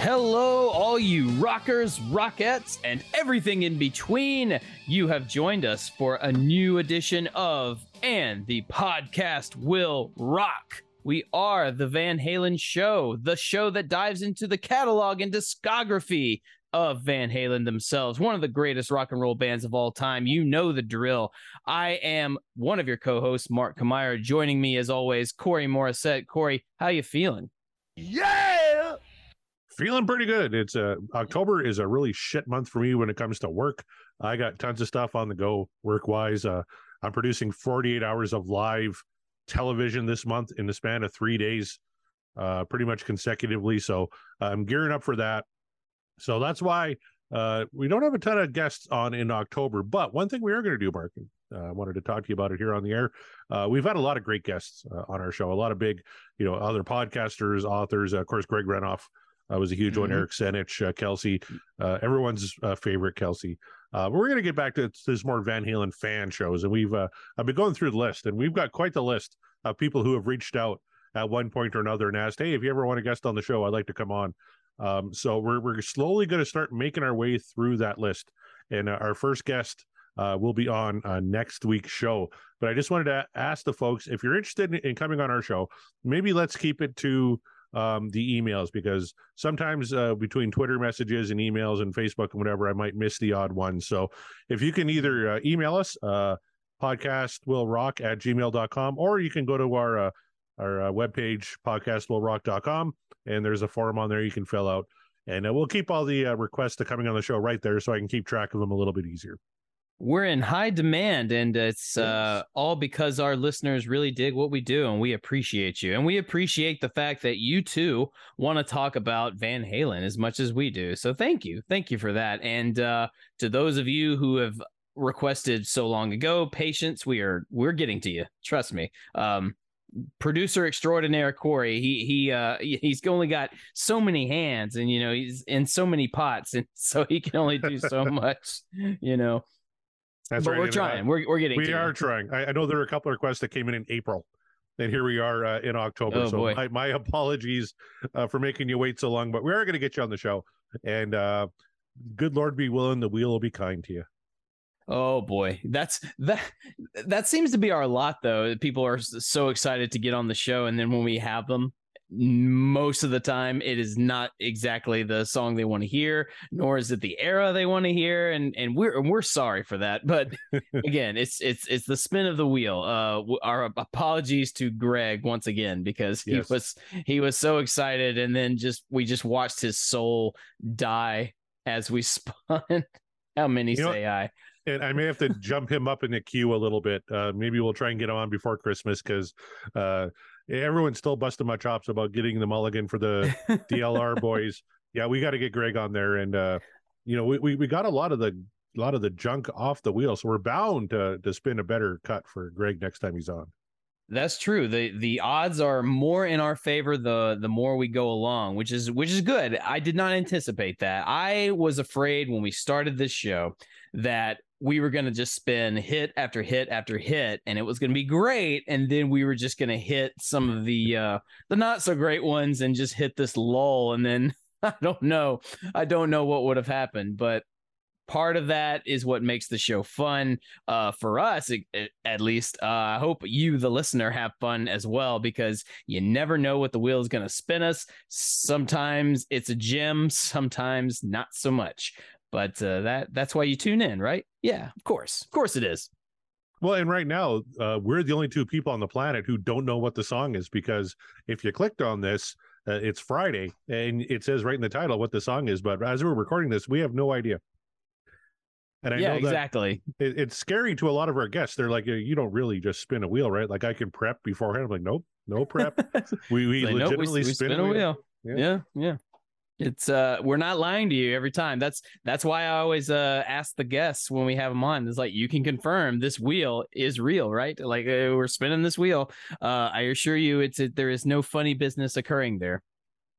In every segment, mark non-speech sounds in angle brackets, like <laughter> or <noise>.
Hello, all you rockers, rockettes, and everything in between. You have joined us for a new edition of And the Podcast Will Rock. We are the Van Halen Show, the show that dives into the catalog and discography of Van Halen themselves, one of the greatest rock and roll bands of all time. You know the drill. I am one of your co-hosts, Mark Kamire. Joining me as always, Corey Morissette. Corey, how you feeling? Yeah. Feeling pretty good. It's a October is a really shit month for me when it comes to work. I got tons of stuff on the go work wise. Uh I'm producing 48 hours of live television this month in the span of 3 days uh pretty much consecutively. So I'm gearing up for that. So that's why uh we don't have a ton of guests on in October, but one thing we are going to do Mark uh, I wanted to talk to you about it here on the air. Uh, we've had a lot of great guests uh, on our show, a lot of big, you know, other podcasters, authors. of course, Greg Renoff uh, was a huge one. Mhm. Eric Senich, uh, Kelsey, uh, everyone's uh, favorite Kelsey. Uh, but we're going to get back to this more Van Halen fan shows, and we've uh, I've been going through the list, and we've got quite the list of people who have reached out at one point or another and asked, "Hey, if you ever want a guest on the show, I'd like to come on." Um, so we're we're slowly going to start making our way through that list, and uh, our first guest uh, will be on uh, next week's show. But I just wanted to ask the folks if you're interested in, in coming on our show, maybe let's keep it to um, the emails because sometimes uh, between Twitter messages and emails and Facebook and whatever, I might miss the odd one. So if you can either uh, email us, uh, podcast will rock at gmail.com, or you can go to our uh, our uh, webpage, podcastwillrock.com, and there's a form on there you can fill out. And uh, we'll keep all the uh, requests to coming on the show right there so I can keep track of them a little bit easier. We're in high demand and it's uh, all because our listeners really dig what we do and we appreciate you. And we appreciate the fact that you too want to talk about van halen as much as we do. So thank you. Thank you for that. And uh, to those of you who have requested so long ago patience we are we're getting to you. Trust me. Um, producer extraordinaire Corey. He he uh he's only got so many hands and you know he's in so many pots <laughs> and so he can only do so <laughs> much, you know. That's but right. we're and, uh, trying. We're we're getting. we are trying. I, I know there are a couple of requests that came in in April, and here we are uh, in October. Oh, so boy. my, my apologies uh, for making you wait so long, but we are going to get you on the show. And uh, good Lord be willing, the wheel will be kind to you. Oh boy, that's that. That seems to be our lot, though. People are so excited to get on the show, and then when we have them, most of the time it is not exactly the song they want to hear nor is it the era they want to hear and and we're and we're sorry for that but <laughs> again it's it's it's the spin of the wheel uh our apologies to greg once again because he Yes. was he was so excited and then just we just watched his soul die as we <laughs> spun how many You know- say i and I may have to jump him up in the queue a little bit. Uh, maybe we'll try and get him on before Christmas because uh, everyone's still busting my chops about getting the mulligan for the DLR <laughs> boys. Yeah, we got to get Greg on there, and uh, you know, we, we we got a lot of the a lot of the junk off the wheel, so we're bound to to spin a better cut for Greg next time he's on. That's true. The the odds are more in our favor the the more we go along, which is which is good. I did not anticipate that. I was afraid when we started this show that we were going to just spin hit after hit after hit and it was going to be great and then we were just going to hit some of the uh the not so great ones and just hit this lull and then <laughs> I don't know. I don't know what would have happened, but part of that is what makes the show fun uh for us it- it- at least uh i hope you the listener have fun as well because you never know what the wheel is going to spin us sometimes it's a gem sometimes not so much but uh that that's why you tune in right yeah of course of course it is Well, and right now, uh, we're the only two people on the planet who don't know what the song is because if you clicked on this, uh, it's Friday and it says right in the title what the song is. But as we're recording this, we have no idea. And I yeah know that exactly it, it's scary to a lot of our guests. They're like, you don't really just spin a wheel, right? Like I can prep beforehand. I'm like, nope, no prep. <laughs> we we Like, nope, legitimately spin, a wheel. Yeah. Yeah. yeah, It's uh, we're not lying to you every time. That's that's why I always uh ask the guests when we have them on. It's like you can confirm this wheel is real, right? Like uh, we're spinning this wheel. Uh, I assure you, it's it, there is no funny business occurring there.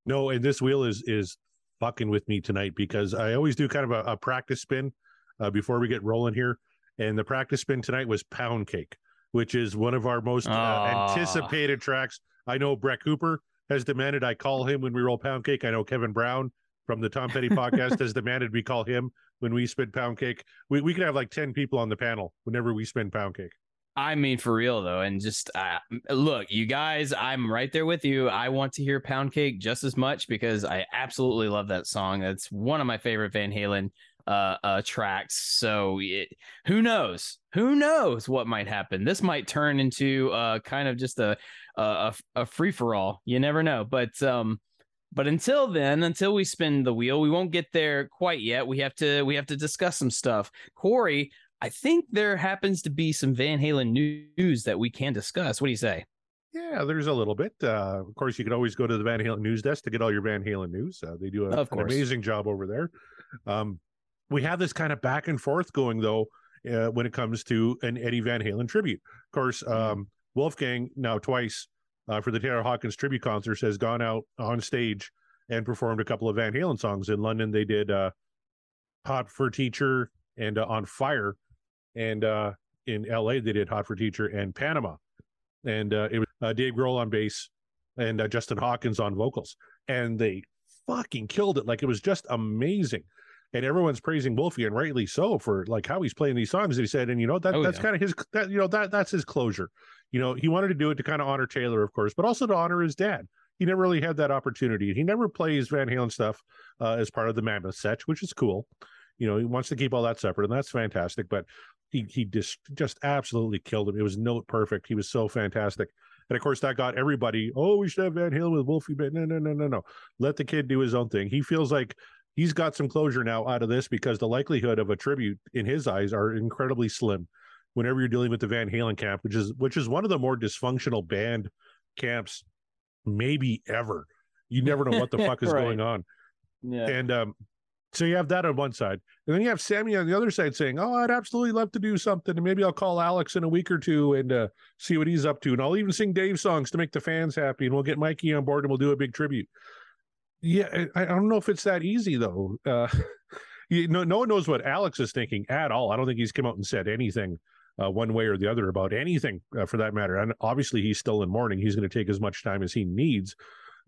No, and this wheel is is fucking with me tonight because I always do kind of a, a practice spin uh, before we get rolling here. And the practice spin tonight was Pound Cake, which is one of our most uh, anticipated tracks. I know Brett Cooper has demanded I call him when we roll Pound Cake. I know Kevin Brown from the Tom Petty podcast <laughs> has demanded we call him when we spin Pound Cake. We we could have like ten people on the panel whenever we spin Pound Cake. I mean, for real though, and just uh, look, you guys, I'm right there with you. I want to hear Pound Cake just as much because I absolutely love that song. That's one of my favorite Van Halen uh, uh tracks. So it, who knows? Who knows what might happen? This might turn into uh kind of just a a, a free for all. You never know. But um, but until then, until we spin the wheel, we won't get there quite yet. We have to we have to discuss some stuff. Corey, I think there happens to be some Van Halen news that we can discuss. What do you say? Yeah, there's a little bit. Uh, of course, you could always go to the Van Halen news desk to get all your Van Halen news. Uh, they do a, an amazing job over there. Um, we have this kind of back and forth going though uh, when it comes to an Eddie Van Halen tribute. Of course, um, Wolfgang now twice uh, for the Taylor Hawkins tribute concerts has gone out on stage and performed a couple of Van Halen songs. In London, they did uh, "Hot for Teacher" and uh, "On Fire," and uh, in LA, they did "Hot for Teacher" and "Panama." And uh, it was uh, Dave Grohl on bass and uh, Justin Hawkins on vocals, and they fucking killed it. Like it was just amazing. And everyone's praising Wolfie, and rightly so, for like how he's playing these songs. And he said, and you know that Oh, that's yeah. kind of his that you know that that's his closure. You know, he wanted to do it to kind of honor Taylor, of course, but also to honor his dad. He never really had that opportunity. He never plays Van Halen stuff uh, as part of the Mammoth set, which is cool. You know, he wants to keep all that separate, and that's fantastic. But he he just just absolutely killed him. It was note perfect. He was so fantastic. And of course, that got everybody. Oh, we should have Van Halen with Wolfie. But no, no, no, no, no. Let the kid do his own thing. He feels like he's got some closure now out of this because the likelihood of a tribute in his eyes are incredibly slim. Whenever you're dealing with the Van Halen camp, which is which is one of the more dysfunctional band camps, maybe ever. You never know what the <laughs> fuck is Right. going on. Yeah. And um, so you have that on one side, and then you have Sammy on the other side saying, "Oh, I'd absolutely love to do something, and maybe I'll call Alex in a week or two and uh, see what he's up to, and I'll even sing Dave songs to make the fans happy, and we'll get Mikey on board, and we'll do a big tribute." Yeah, I, I don't know if it's that easy though. Uh, <laughs> you know, no one knows what Alex is thinking at all. I don't think he's come out and said anything uh, one way or the other about anything uh, for that matter. And obviously, he's still in mourning. He's going to take as much time as he needs.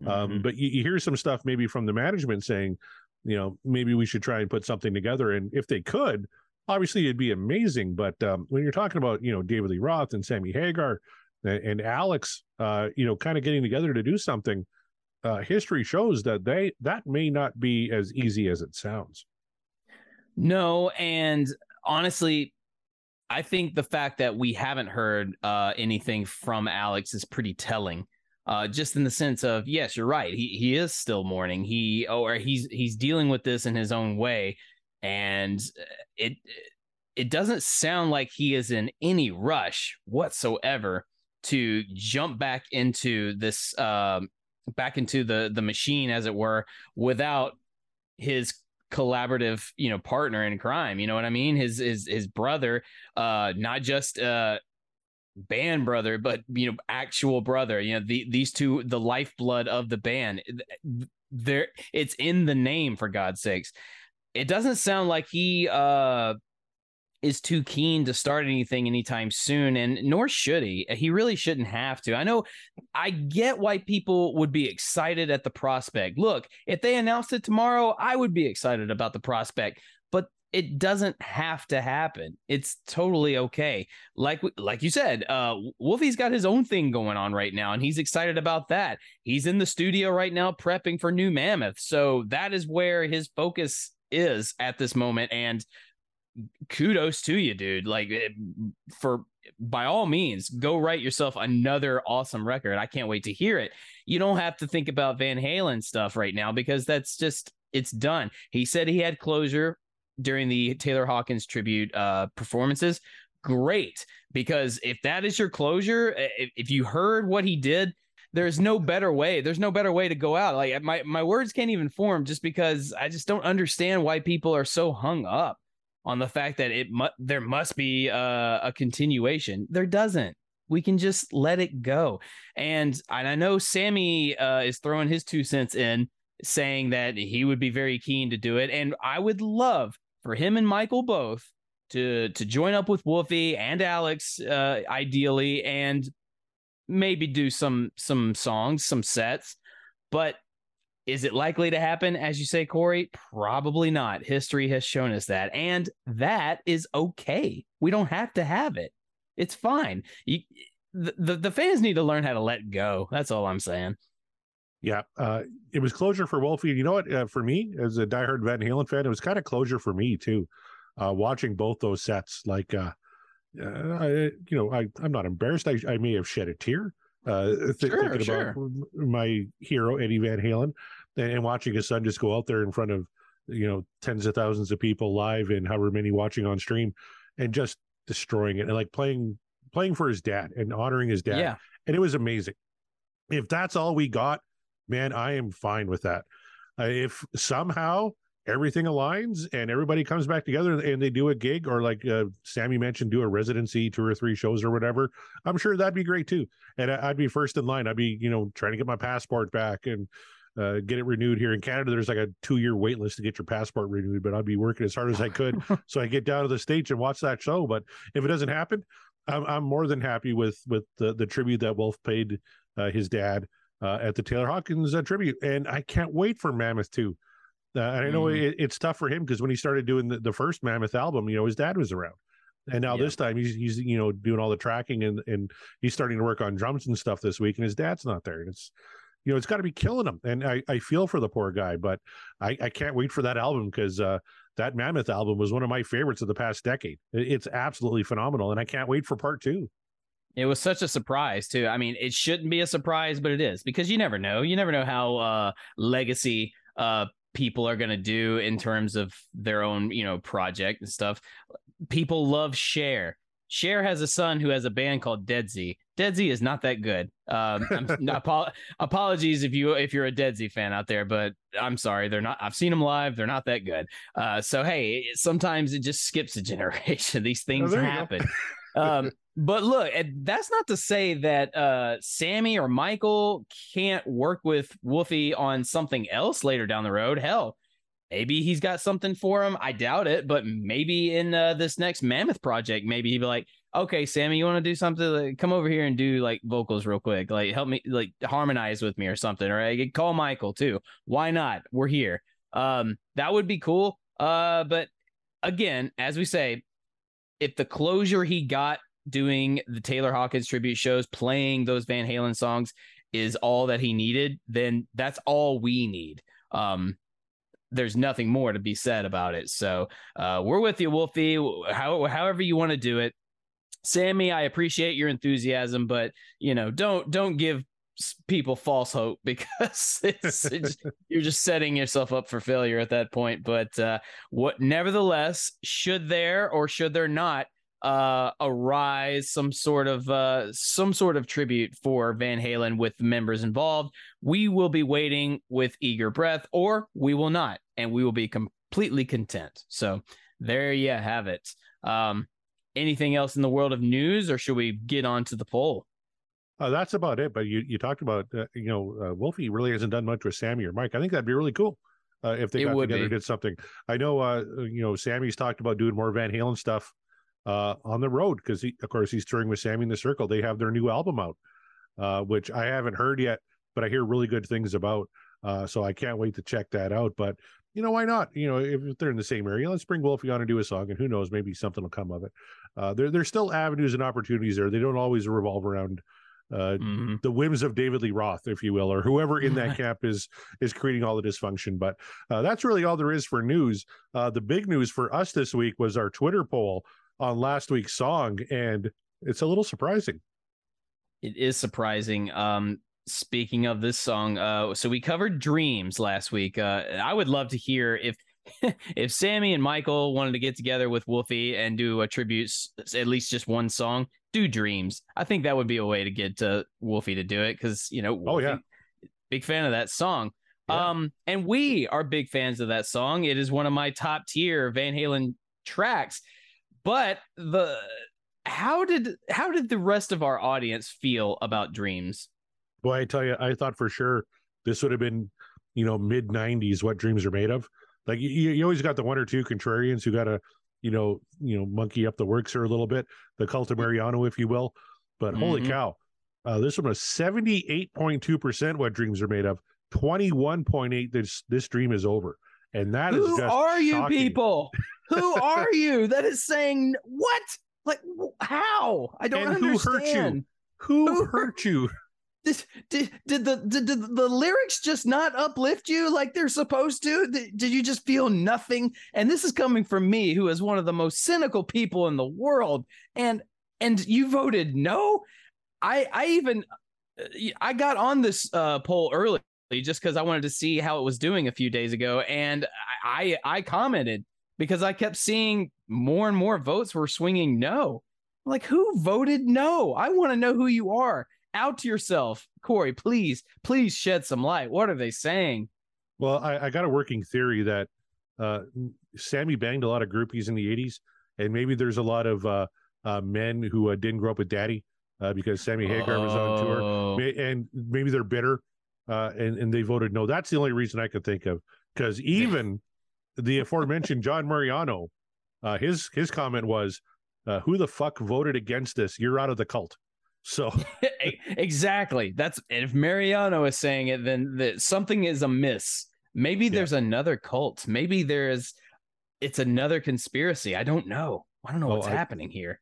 Um, Mhm. but you, you hear some stuff maybe from the management saying, you know, maybe we should try and put something together. And if they could, obviously it'd be amazing. But um, when you're talking about, you know, David Lee Roth and Sammy Hagar and, and Alex, uh, you know, kind of getting together to do something, uh, history shows that they that may not be as easy as it sounds. No, and honestly, I think the fact that we haven't heard uh, anything from Alex is pretty telling. Uh, just in the sense of yes, you're right. He he is still mourning. He or he's he's dealing with this in his own way, and it it doesn't sound like he is in any rush whatsoever to jump back into this um, back into the the machine as it were without his collaborative you know partner in crime. You know what i mean? His his his brother uh not just uh band brother but you know actual brother. You know the these two the lifeblood of the band. There it's in the name for god's sakes. It doesn't sound like he uh is too keen to start anything anytime soon, and nor should he. He really shouldn't have to. I know I get why people would be excited at the prospect. Look, if they announced it tomorrow, I would be excited about the prospect, but it doesn't have to happen. It's totally okay. Like like you said, uh Wolfie's got his own thing going on right now and he's excited about that. He's in the studio right now prepping for New Mammoth. So that is where his focus is at this moment and kudos to you, dude. Like eh, for by all means, go write yourself another awesome record. I can't wait to hear it. You don't have to think about Van Halen stuff right now because that's just it's done. He said he had closure during the Taylor Hawkins tribute uh performances. Great, because if that is your closure, eh, if, if you heard what he did, there's no better way. There's no better way to go out. Like my my words can't even form just because I just don't understand why people are so hung up on the fact that it mu- there must be a, a continuation. There doesn't. We can just let it go. And, and I know Sammy uh, is throwing his two cents in, saying that he would be very keen to do it, and I would love for him and Michael both to to join up with Wolfie and Alex, uh, ideally, and maybe do some some songs, some sets. But is it likely to happen, as you say, Corey? Probably not. History has shown us that. And that is okay. We don't have to have it. It's fine. You, the, the, the fans need to learn how to let go. That's all I'm saying. Yeah, uh, it was closure for Wolfie. You know what? Uh, for me, as a diehard Van Halen fan, it was kind of closure for me too. Uh, watching both those sets, like, uh, uh, I, you know, I I'm not embarrassed. I, I may have shed a tear, uh, th- Sure, thinking sure. about my hero Eddie Van Halen, and, and watching his son just go out there in front of you know tens of thousands of people live and however many watching on stream, and just destroying it and like playing playing for his dad and honoring his dad. Yeah. and it was amazing. If that's all we got, man, I am fine with that. Uh, if somehow everything aligns and everybody comes back together and they do a gig or like uh, Sammy mentioned, do a residency, two or three shows or whatever, I'm sure that'd be great too. And I- I'd be first in line. I'd be, you know, trying to get my passport back and uh, get it renewed here in Canada. There's like a two year wait list to get your passport renewed, but I'd be working as hard as I could <laughs> so I get down to the States and watch that show. But if it doesn't happen, I'm, I'm more than happy with with the, the tribute that Wolf paid uh, his dad uh, at the Taylor Hawkins uh, tribute, and I can't wait for Mammoth too. Uh, and I know Mhm. it, it's tough for him because when he started doing the, the first Mammoth album, you know, his dad was around, and now Yeah. this time he's he's you know doing all the tracking and and he's starting to work on drums and stuff this week, and his dad's not there, and it's you know it's got to be killing him, and I I feel for the poor guy, but I I can't wait for that album because uh, that Mammoth album was one of my favorites of the past decade. It's absolutely phenomenal, and I can't wait for part two. It was such a surprise too. I mean, it shouldn't be a surprise, but it is because you never know. You never know how uh legacy uh people are going to do in terms of their own, you know, project and stuff. People love Cher. Cher has a son who has a band called Deadsy. Dead Z is not that good. Um I'm, <laughs> apo- apologies if you if you're a Deadsy fan out there, but I'm sorry, they're not I've seen them live, they're not that good. Uh so hey, sometimes it just skips a <laughs> generation. These things happen. <laughs> um but look, that's not to say that uh Sammy or Michael can't work with Wolfie on something else later down the road. Hell, maybe he's got something for him. I doubt it, but maybe in uh, this next Mammoth project, maybe he'd be like, "Okay, Sammy, you want to do something? Like, come over here and do like vocals real quick. Like, help me, like harmonize with me or something. Or I could call Michael too. Why not? We're here. Um, that would be cool. Uh, but again, as we say, if the closure he got doing the Taylor Hawkins tribute shows, playing those Van Halen songs, is all that he needed, then that's all we need. Um, there's nothing more to be said about it. So uh, we're with you, Wolfie. How, however you want to do it, Sammy. I appreciate your enthusiasm, but you know, don't don't give people false hope <laughs> because it's, it's you're just setting yourself up for failure at that point. But uh, what, nevertheless, should there or should there not uh, arise some sort of uh, some sort of tribute for Van Halen with the members involved, we will be waiting with eager breath, or we will not, and we will be completely content. So there you have it. Um, anything else in the world of news, or should we get on to the poll? Uh, that's about it. But you you talked about uh, you know uh, Wolfie really hasn't done much with Sammy or Mike. I think that'd be really cool uh, if they It got together be. and did something. I know uh, you know Sammy's talked about doing more Van Halen stuff uh, on the road because of course he's touring with Sammy in the Circle. They have their new album out, uh, which I haven't heard yet, but I hear really good things about. Uh, so I can't wait to check that out. But you know why not? You know if they're in the same area, let's bring Wolfie on and do a song, and who knows, maybe something will come of it. Uh, there there's still avenues and opportunities there. They don't always revolve around uh, Mhm. the whims of David Lee Roth, if you will, or whoever in that <laughs> camp is is creating all the dysfunction. But uh, that's really all there is for news. Uh, the big news for us this week was our Twitter poll on last week's song, and it's a little surprising. It is surprising. Um, speaking of this song, uh, so we covered Dreams last week. Uh, I would love to hear if <laughs> if Sammy and Michael wanted to get together with Wolfie and do a tribute, at least just one song, do Dreams. I think that would be a way to get uh, Wolfie to do it because you know, Oh, yeah. Big fan of that song. Yeah. Um, and we are big fans of that song. It is one of my top tier Van Halen tracks. But the how did how did the rest of our audience feel about Dreams? Boy, I tell you, I thought for sure this would have been, you know, mid '90s. What dreams are made of. Like you, you always got the one or two contrarians who got to, you know, you know, monkey up the works here a little bit, the cult of Mariano, if you will. But holy Mhm. cow, uh, this one was 78.2 percent. What dreams are made of. 21.8. This this dream is over, and that is Who are you shocking. people? <laughs> Who are you that is saying what? Like how? I don't And who hurt you? Who, Who hurt you? <laughs> Did, did, did the did, did the lyrics just not uplift you like they're supposed to? Did, did you just feel nothing? And this is coming from me, who is one of the most cynical people in the world. And and you voted no. I I even uh, I got on this uh, poll early just because I wanted to see how it was doing a few days ago, and I I, I commented because I kept seeing more and more votes were swinging no. Like who voted no? I want to know who you are. Out to yourself, Corey. Please, please shed some light. What are they saying? Well, I, I got a working theory that uh, Sammy banged a lot of groupies in the '80s, and maybe there's a lot of uh, uh, men who uh, didn't grow up with daddy uh, because Sammy Hagar was on tour, Oh. And maybe they're bitter, uh, and and they voted no. That's the only reason I could think of. Because <laughs> even the aforementioned John Mariano, uh, his his comment was, uh, "Who the fuck voted against this? You're out of the cult." So <laughs> exactly. That's if Mariano is saying it, then something is amiss. Maybe there's another cult. Maybe there's it's another conspiracy. I don't know. I don't know Oh, what's I- happening here.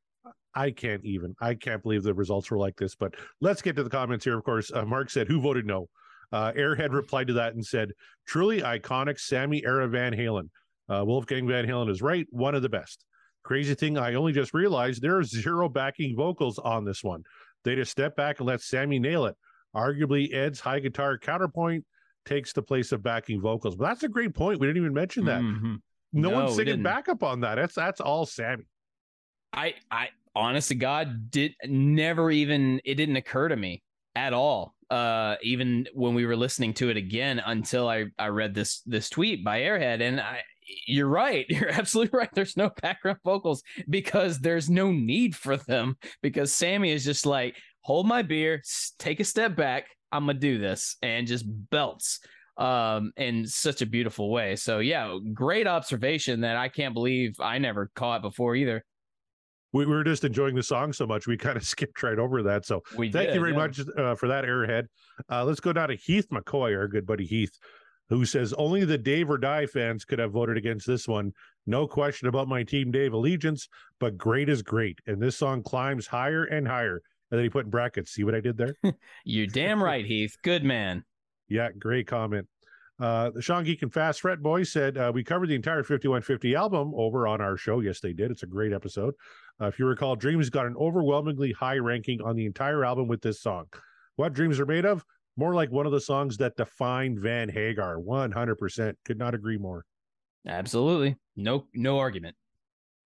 I can't even. I can't believe the results were like this. But let's get to the comments here. Of course, uh, Mark said, "Who voted no?" Uh, Airhead replied to that and said, "Truly iconic Sammy era Van Halen. Uh, Wolfgang Van Halen is right. One of the best. Crazy thing, I only just realized there are zero backing vocals on this one. They just step back and let Sammy nail it. Arguably, Ed's high guitar counterpoint takes the place of backing vocals. But that's a great point. We didn't even mention that. Mhm. No, No, one's singing backup on that. That's that's all Sammy. I I honest to God did never even it didn't occur to me at all. Uh even when we were listening to it again until I I read this this tweet by Airhead and I you're right. <laughs> You're absolutely right. There's no background vocals because there's no need for them because Sammy is just like hold my beer, take a step back, I'm going to do this and just belts um in such a beautiful way. So yeah, great observation that I can't believe I never caught before either. We, we were just enjoying the song so much we kind of <laughs> skipped right over that so We thank did, you very yeah. much uh, for that airhead uh, let's go down to heath mccoy our good buddy heath who says only the dave or die fans could have voted against this one no question about my team dave allegiance but great is great and this song climbs higher and higher And then he put in brackets. See what I did there? <laughs> You're damn right, Heath. Good man. Yeah, great comment. Uh, the Sean Geek and Fast Fret Boy said, uh, We covered the entire 5150 album over on our show. Yes, they did. It's a great episode. Uh, if you recall, Dreams got an overwhelmingly high ranking on the entire album with this song. What Dreams Are Made Of? More like one of the songs that defined Van Hagar. 100%. Could not agree more. Absolutely. No no argument.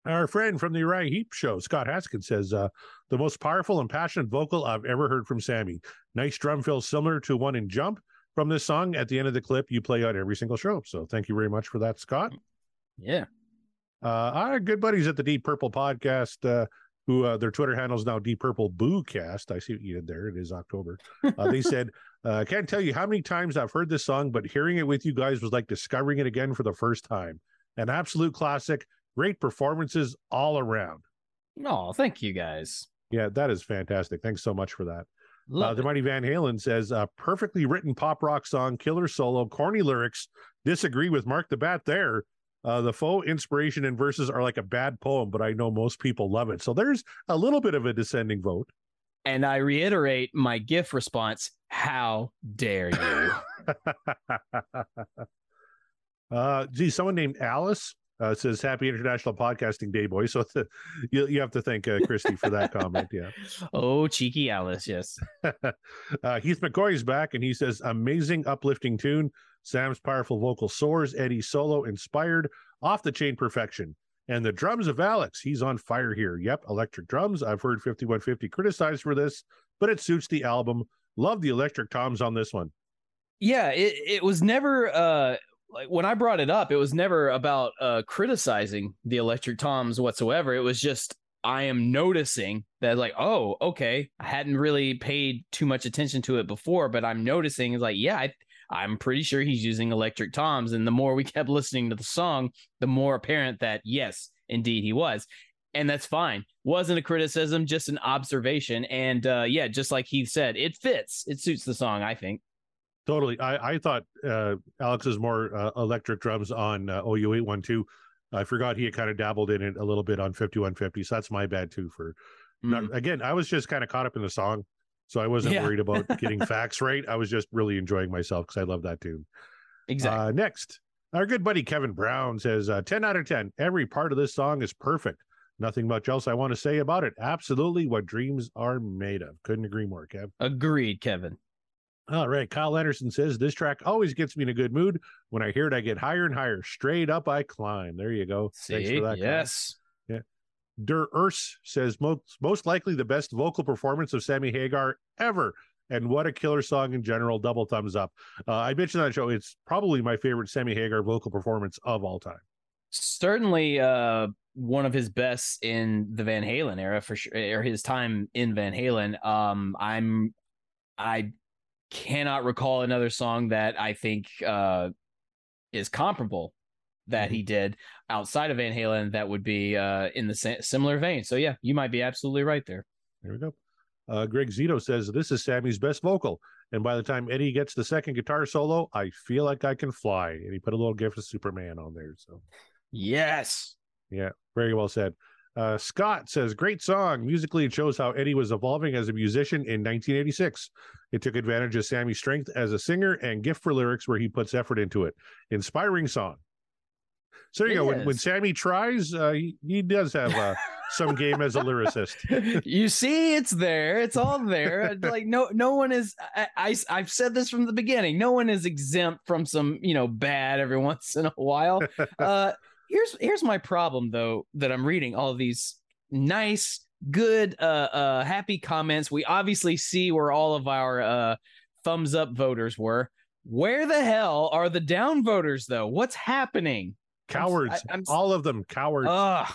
Our friend from the Uriah Heep show, Scott Haskins, says uh, the most powerful and passionate vocal I've ever heard from Sammy. Nice drum fill similar to one in Jump from this song at the end of the clip you play on every single show. So thank you very much for that, Scott. Yeah. Uh, our good buddies at the Deep Purple podcast, uh, who uh, their Twitter handle is now Deep Purple Boo Cast. I see what you did there. It is October. Uh, they said, <laughs> uh, I can't tell you how many times I've heard this song, but hearing it with you guys was like discovering it again for the first time. An absolute classic. Great performances all around. Oh, thank you guys. Yeah, that is fantastic. Thanks so much for that. Uh, the. Mighty Van Halen says, uh, perfectly written pop rock song, killer solo, corny lyrics. Disagree with Mark the Bat there. Uh, the faux inspiration and verses are like a bad poem, but I know most people love it. So there's a little bit of a descending vote. And I reiterate my GIF response. How dare you? <laughs> uh, gee, someone named Alice uh, says, Happy International Podcasting Day, boy. <laughs> So th- you, you have to thank uh, Christy for that comment. Yeah. <laughs> oh, cheeky Alice. Yes. <laughs> uh, Heath McCoy is back and he says, amazing, uplifting tune. Sam's powerful vocal soars, Eddie solo inspired, off the chain perfection. And the drums of Alex, he's on fire here. Yep, electric drums. I've heard 5150 criticized for this, but it suits the album. Love the electric toms on this one. Yeah, it, it was never uh like when I brought it up, it was never about uh criticizing the electric toms whatsoever. It was just I am noticing that like, oh, okay. I hadn't really paid too much attention to it before, but I'm noticing is like, yeah, I I'm pretty sure he's using electric toms. And the more we <laughs> kept listening to the song, the more apparent that yes, indeed he was. And that's fine. Wasn't a criticism, just an observation. And uh yeah, just like Heath said, it fits. It suits the song, I think. Totally. I, I thought uh, Alex's more uh, electric drums on uh, OU 812. I forgot he had kind of dabbled in it a little bit on 5150. So that's my bad too. For not, again, I was just kind of caught up in the song. So I wasn't Yeah. worried about <laughs> getting facts right. I was just really enjoying myself because I love that tune. Exactly. Uh, next, our good buddy Kevin Brown says uh, 10 out of 10. Every part of this song is perfect. Nothing much else I want to say about it. Absolutely what dreams are made of. Couldn't agree more, Kev. Agreed, Kevin. All right. Kyle Anderson says this track always gets me in a good mood. When I hear it, I get higher and higher. Straight up, I climb. There you go. Thanks for that. Kyle. Yes. Der Urs says most most likely the best vocal performance of Sammy Hagar ever. And what a killer song in general. Double thumbs up. Uh, I mentioned on the show, it's probably my favorite Sammy Hagar vocal performance of all time. Certainly uh one of his best in the Van Halen era for sure or his time in Van Halen. Um I'm I cannot recall another song that I think uh is comparable that he did outside of Van Halen that would be uh in the similar vein. So yeah, you might be absolutely right there. There we go. Uh, Greg Zito says this is Sammy's best vocal, and by the time Eddie gets the second guitar solo, I feel like I can fly. And he put a little gift of Superman on there. So Yes. yeah, very well said. Uh, Scott says great song. Musically, it shows how Eddie was evolving as a musician in 1986. It took advantage of Sammy's strength as a singer and gift for lyrics where he puts effort into it. Inspiring song. So there you It go. When, when. Sammy tries, uh, he, he does have uh, some game as a lyricist. <laughs> you see it's there it's all there like no no one is I, I i've said this from the beginning no one is exempt from some you know bad every <laughs> once in a while uh here's here's my problem though that i'm reading all these nice good uh uh happy comments we obviously see where all of our uh thumbs up voters were where the hell are the down voters though what's happening Cowards. I- I'm all of them cowards. Ugh.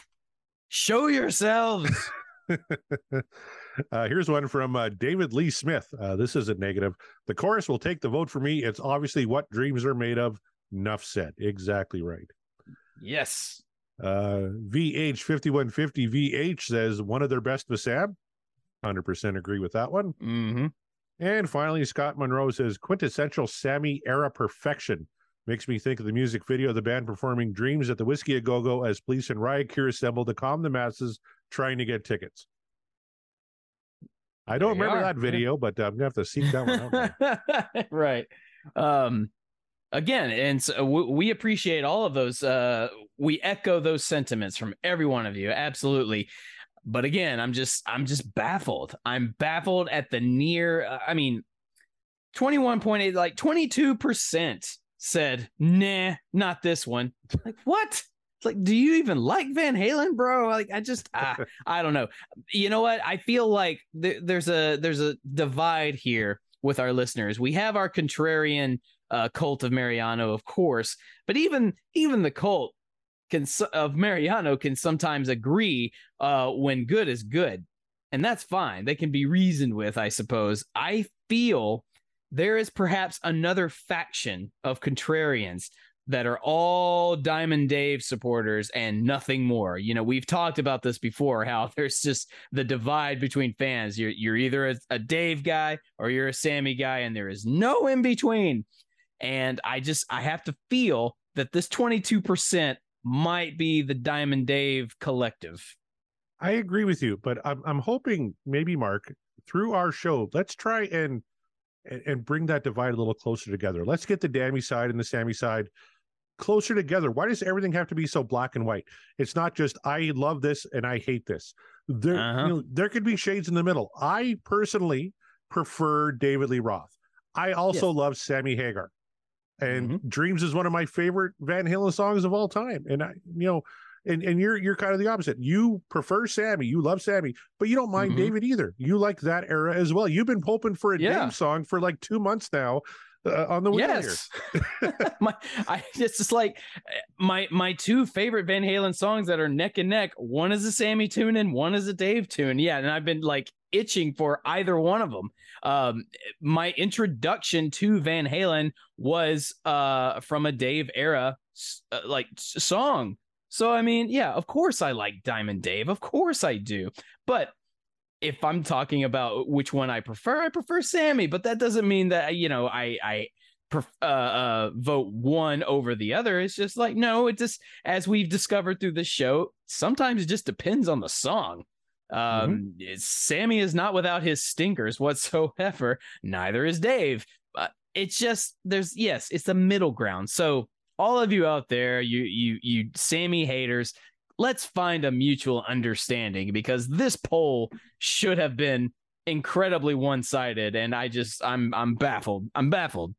show yourselves <laughs> uh, here's one from uh, David Lee Smith. Uh, this isn't negative. The chorus will take the vote for me. It's obviously what dreams are made of. Enough said. Exactly right. Yes Uh, VH5150 VH says one of their best was Sam. 100% agree with that one. mm-hmm And finally, Scott Monroe says quintessential Sammy era perfection. Makes me think of the music video of the band performing Dreams at the Whisky a Go Go as police and riot gear assemble to calm the masses trying to get tickets. I don't remember are. that video, but I'm gonna have to seek that one out. <laughs> right. Um, again, and so we, appreciate all of those. Uh, we echo those sentiments from every one of you. Absolutely. But again, I'm just, I'm just baffled. I'm baffled at the near. I mean, 21.8, like 22% said, nah, not this one. Like, what? Like, do you even like Van Halen, bro? Like, I just, ah, <laughs> I don't know. You know what? I feel like th- there's a there's a divide here with our listeners. We have our contrarian uh, cult of Mariano, of course, but even even the cult can of Mariano can sometimes agree uh, when good is good, and that's fine. They can be reasoned with, I suppose. I feel there is perhaps another faction of contrarians that are all Diamond Dave supporters and nothing more. You know, we've talked about this before how <laughs> there's just the divide between fans. You're you're either a, a Dave guy or you're a Sammy guy and there is no in between. And I just I have to feel that this 22% might be the Diamond Dave collective. I agree with you, but I'm I'm hoping maybe Mark through our show, let's try and and, bring that divide a little closer together. Let's get the Dammy side and the Sammy side closer together. Why does everything have to be so black and white? It's not just I love this and I hate this. There, Uh-huh. you know, there could be shades in the middle. I personally prefer David Lee Roth. I also love Sammy Hagar. And Mm-hmm. Dreams is one of my favorite Van Halen songs of all time. And I, you know, and, and you're you're kind of the opposite. You prefer Sammy, you love Sammy, but you don't mind Mhm. David either. You like that era as well. You've been hoping for a Yeah. Dave song for like two months now uh, on the here. Yes. <laughs> my I it's just like eh, my my two favorite Van Halen songs that are neck and neck. One is a Sammy tune and one is a Dave tune. Yeah, and I've been like itching for either one of them. Um my introduction to Van Halen was uh from a Dave era uh, like song. So I mean, yeah, of course I like Diamond Dave. Of course I do. But if I'm talking about which one I prefer, I prefer Sammy. But that doesn't mean that you know I I uh, uh, vote one over the other. It's just like no, it just as we've discovered through this show, sometimes it just depends on the song. Um, it's- Sammy is not without his stinkers <laughs> whatsoever. Neither is Dave. But it's just there's yes, it's the middle ground. So all of you out there, you you you Sammy haters, let's find a mutual understanding because this poll should have been incredibly one-sided and I just I'm I'm baffled. I'm baffled.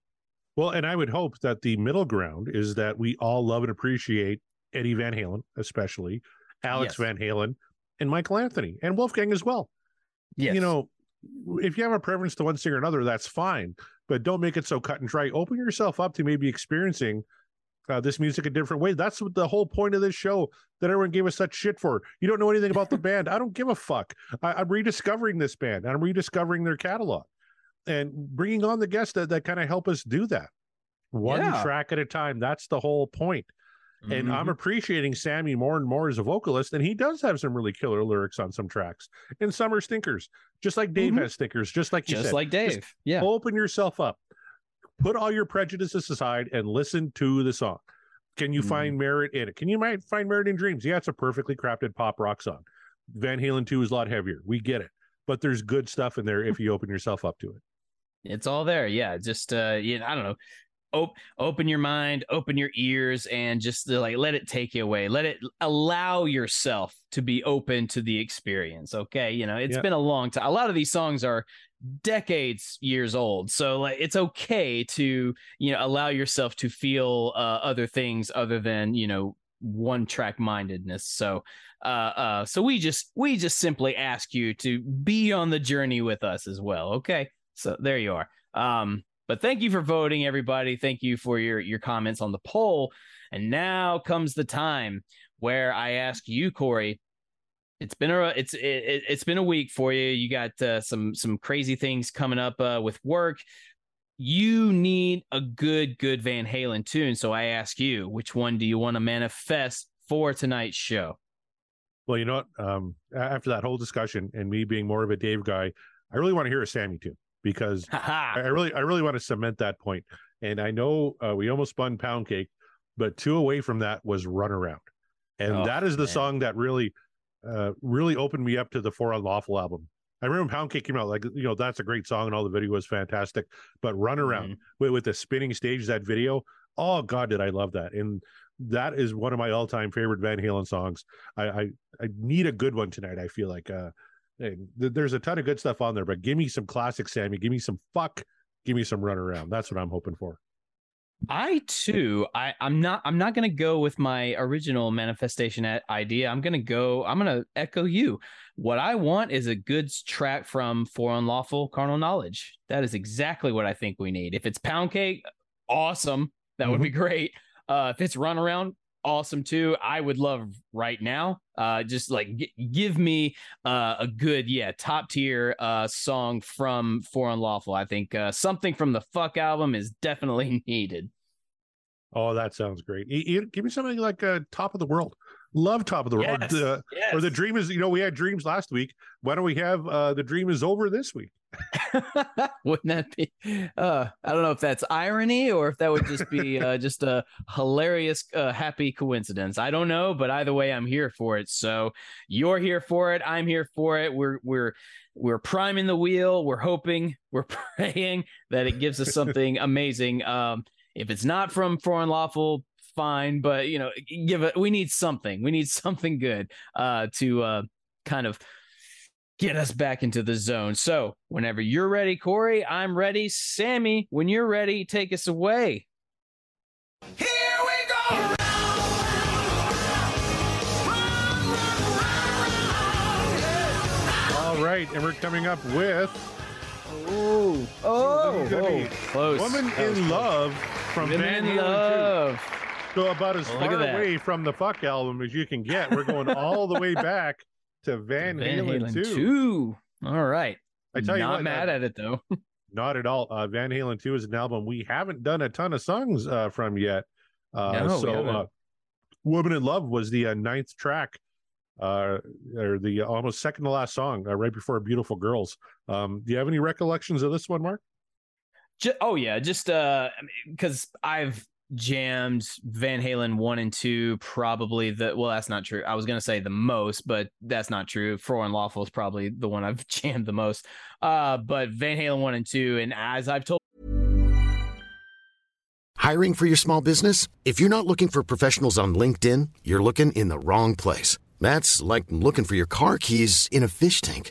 Well, and I would hope that the middle ground is that we all love and appreciate Eddie Van Halen, especially Alex Yes. Van Halen, and Michael Anthony, and Wolfgang as well. Yes. You know, if you have a preference to one singer or another, that's fine, but don't make it so cut and dry. Open yourself up to maybe experiencing uh, this music a different way. That's what the whole point of this show that everyone gave us such shit for. You don't know anything about the <laughs> band. I don't give a fuck. I, I'm rediscovering this band. I'm rediscovering their catalog and bringing on the guests that, that kind of help us do that one Yeah. track at a time. That's the whole point. And I'm Mhm. appreciating Sammy more and more as a vocalist, and he does have some really killer lyrics on some tracks, and some are stinkers, just like Dave Mhm. has stinkers, just like you just said. like Dave. yeah. Open yourself up, put all your prejudices aside, and listen to the song. Can you Mhm. find merit in it? Can you might find merit in Dreams? Yeah, it's a perfectly crafted pop rock song. Van Halen 2 is a lot heavier. We get it. But there's good stuff in there if you open yourself up to it. It's all there. Yeah. Just uh you know, I don't know. Op- open your mind, open your ears, and just like let it take you away. Let it allow yourself to be open to the experience. Okay. You know, it's Yeah. been a long time. A lot of these songs are decades years old. So like it's okay to, you know, allow yourself to feel uh, other things other than, you know, one track mindedness. So uh uh so we just we just simply ask you to be on the journey with us as well. Okay. So there you are. Um, but thank you for voting, everybody. Thank you for your your comments on the poll. And now comes the time where I ask you, Corey. It's been a it's it, it's been a week for you. You got uh, some some crazy things coming up uh, with work. You need a good good Van Halen tune. So I ask you, which one do you want to manifest for tonight's show? Well, you know what? Um, after that whole discussion and me being more of a Dave guy, I really want to hear a Sammy tune because <laughs> I really, I really want to cement that point. And I know uh, we almost spun pound cake, but two away from that was run around, and Oh, that is the man. song that really, uh, really opened me up to the For Unlawful album. I remember Pound Cake came out like you know that's a great song and all the video was fantastic. But Run Around Mhm. with, with the spinning stage that video, oh god, did I love that! And that is one of my all time favorite Van Halen songs. I, I I need a good one tonight. I feel like uh, hey, th- there's a ton of good stuff on there, but give me some classic Sammy, give me some fuck, give me some Run Around. That's what I'm hoping for. I too, I I'm not I'm not gonna go with my original manifestation at idea. I'm gonna go. I'm gonna echo you. What I want is a good track from For Unlawful Carnal Knowledge. That is exactly what I think we need. If it's Pound Cake, awesome. That would be great. Uh, if it's Run Around, awesome too. I would love right now. Uh, just like g- give me uh, a good, yeah, top tier uh song from For Unlawful. I think uh, something from the Fuck album is definitely <laughs> needed. Oh, that sounds great. Give me something like uh, Top of the World. Love Top of the World. Yes, Or, the, or the. Dream is, you know, we had dreams last week. Why don't we have uh, The Dream is Over this week? <laughs> Wouldn't that be? Uh, I don't know if that's irony or if that would just be uh, <laughs> just a hilarious, uh, happy coincidence. I don't know, but either way, I'm here for it. So you're here for it. I'm here for it. We're we're we're priming the wheel. We're hoping. We're <laughs> praying that it gives us something amazing. Um, if it's not from For Unlawful, fine. But you know, give it. We need something. We need something good. Uh, to uh, kind of get us back into the zone. So, whenever you're ready, Corey, I'm ready. Sammy, when you're ready, take us away. Here we go. All right. And we're coming up with Oh, oh, this is gonna be oh, close. Woman That in close. Love from Women Van in Halen 2. So about as Well, look far away from the Fuck album as you can get. We're going all the way <laughs> back to Van, Van Halen, Halen 2. 2. All right. I tell you Not mad uh, at it though. <laughs> Not at all. Uh, Van Halen 2 is an album we haven't done a ton of songs uh, from yet. Uh, No, so, uh, Woman in Love was the uh, ninth track, uh, or the almost second to last song, uh, right before Beautiful Girls. Um, do you have any recollections of this one, Mark? Ju- oh yeah, just uh because I've jammed Van Halen 1 and 2 probably the well that's not true. I was to say the most, but that's not true. For Unlawful is probably the one I've <laughs> jammed the most. Uh but Van Halen 1 and 2 and as I've told Hiring for your small business? If you're not looking for professionals on LinkedIn, you're looking in the wrong place. That's like looking for your car keys in a fish tank.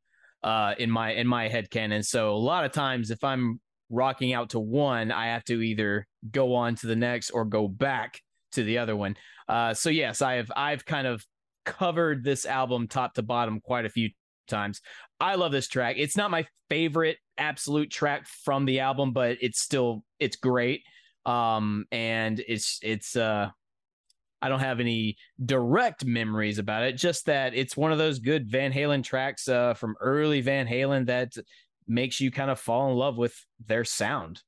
uh in my in my head canon. So a lot of times if I'm rocking out to one, I have to either go on to the next or go back to the other one. Uh so yes, I have I've kind of covered this album top to bottom quite a few times. I love this track. It's not my favorite absolute track from the album, but it's still it's great. Um and it's it's uh I don't have any direct memories about it, just that it's one of those good Van Halen tracks uh, from early Van Halen that makes you kind of fall in love with their sound.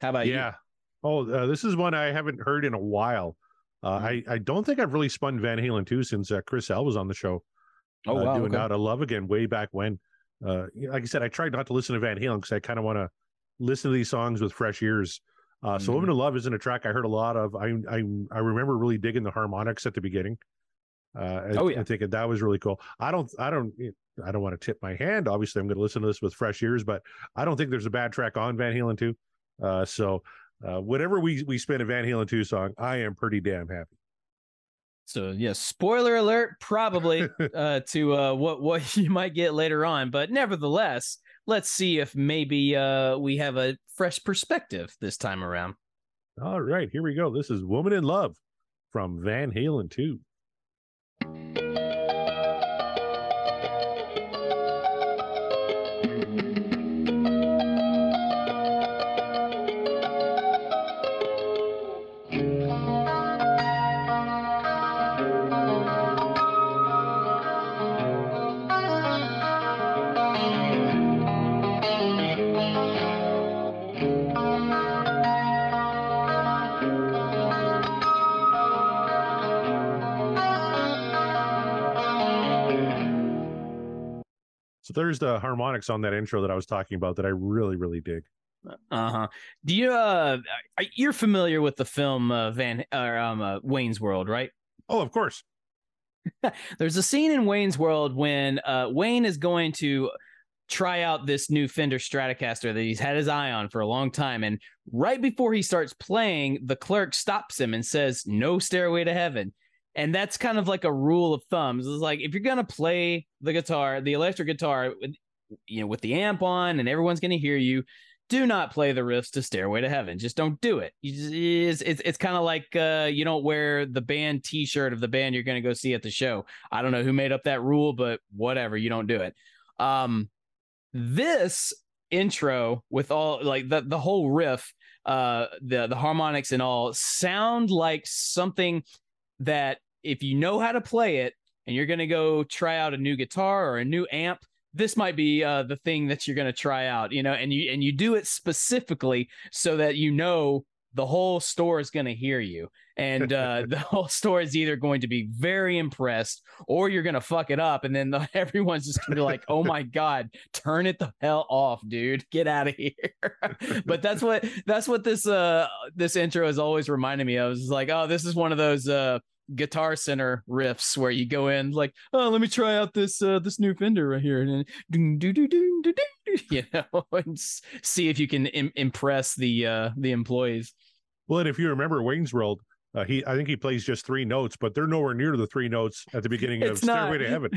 How about yeah. Oh, uh, this is one I haven't heard in a while. Uh, Mm-hmm. I I don't think I've really spun Van Halen 2 since uh, Chris L was on the show. Oh, uh, wow, doing okay. Out of Love again way back when. Uh, like I said, I tried not to listen to Van Halen because I kind of want to listen to these songs with fresh ears. Uh, so Mhm. Woman in Love isn't a track I heard a lot of. I I I remember really digging the harmonics at the beginning. Uh, Oh, yeah. and thinking that was really cool. I don't I don't I don't want to tip my hand. Obviously, I'm going to listen to this with fresh ears, but I don't think there's a bad track on Van Halen 2. Uh, so uh, whenever we we spin a Van Halen 2 song, I am pretty damn happy. So yeah, spoiler alert, probably <laughs> uh, to uh, what what <laughs> you might get later on, but nevertheless, let's see if maybe uh, we have a fresh perspective this time around. All right, here we go. This is Woman in Love from Van Halen 2. There's the harmonics on that intro that I was talking about that I really, really dig. Uh huh. Do you uh, you're familiar with the film uh, Van or um uh, Wayne's World, right? Oh, of course. <laughs> There's a scene in Wayne's World when uh, Wayne is going to try out this new Fender Stratocaster that he's had his eye on for a long time. And right before he starts playing, the clerk stops him and says, No stairway to heaven. And that's kind of like a rule of thumb. It's like if you're gonna play the guitar, the electric guitar, you know, with the amp on, and everyone's gonna hear you, do not play the riffs to Stairway to Heaven. Just don't do it. Just, it's it's, it's kind of like uh, you don't wear the band T-shirt of the band you're going to go see at the show. I don't know who made up that rule, but whatever, you don't do it. Um, this intro with all like the the whole riff, uh, the the harmonics and all sound like something that if you know how to play it and you're going to go try out a new guitar or a new amp this might be uh, the thing that you're going to try out you know and you and you do it specifically so that you know the whole store is going to hear you. And uh, <laughs> the whole store is either going to be very impressed or you're going to fuck it up and then the, <laughs> everyone's just going to be like oh my god turn it the hell off dude. Get out of here. <laughs> But that's what that's what this uh this intro has always reminded me of. It's like oh this is one of those uh guitar center riffs where you go in like oh let me try out this uh this new fender right here and then doom, doo, doo, doo, doo, doo, <laughs> you know <laughs> and see if you can Im- impress the uh the employees Well, and if you remember Wayne's World, uh, he I think he plays just three notes, but they're nowhere near the three notes at the beginning <laughs> of. Stairway to Heaven.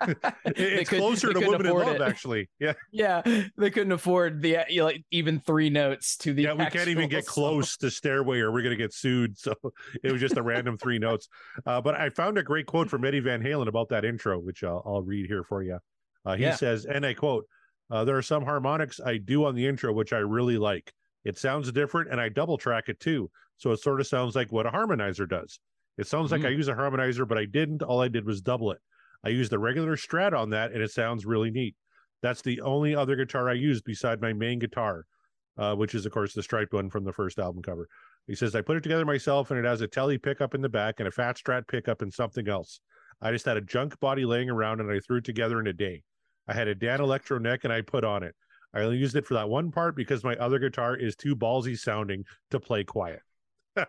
<laughs> It's could- closer to Woman in Love, it. actually. Yeah, <laughs> yeah they couldn't afford the you know, like even three notes to the yeah. We can't even get song. close to Stairway, or we're gonna get sued. So <laughs> it was just a random three notes. Uh, but I found a great quote from Eddie Van Halen about that intro, which I'll, I'll read here for you. Uh, he Yeah. says, and I quote: uh, "There are some harmonics I do on the intro which I really like. It sounds different, and I double track it too, so it sort of sounds like what a harmonizer does. It sounds like I Mm. use a harmonizer, but I didn't. All I did was double it. I use the regular Strat on that, and it sounds really neat. That's the only other guitar I use beside my main guitar, uh, which is of course the striped one from the first album cover. He says I put it together myself, and it has a Tele pickup in the back and a fat Strat pickup and something else. I just had a junk body laying around, and I threw it together in a day. I had a Danelectro neck, and I put on it. I only used it for that one part because my other guitar is too ballsy sounding to play quiet. <laughs>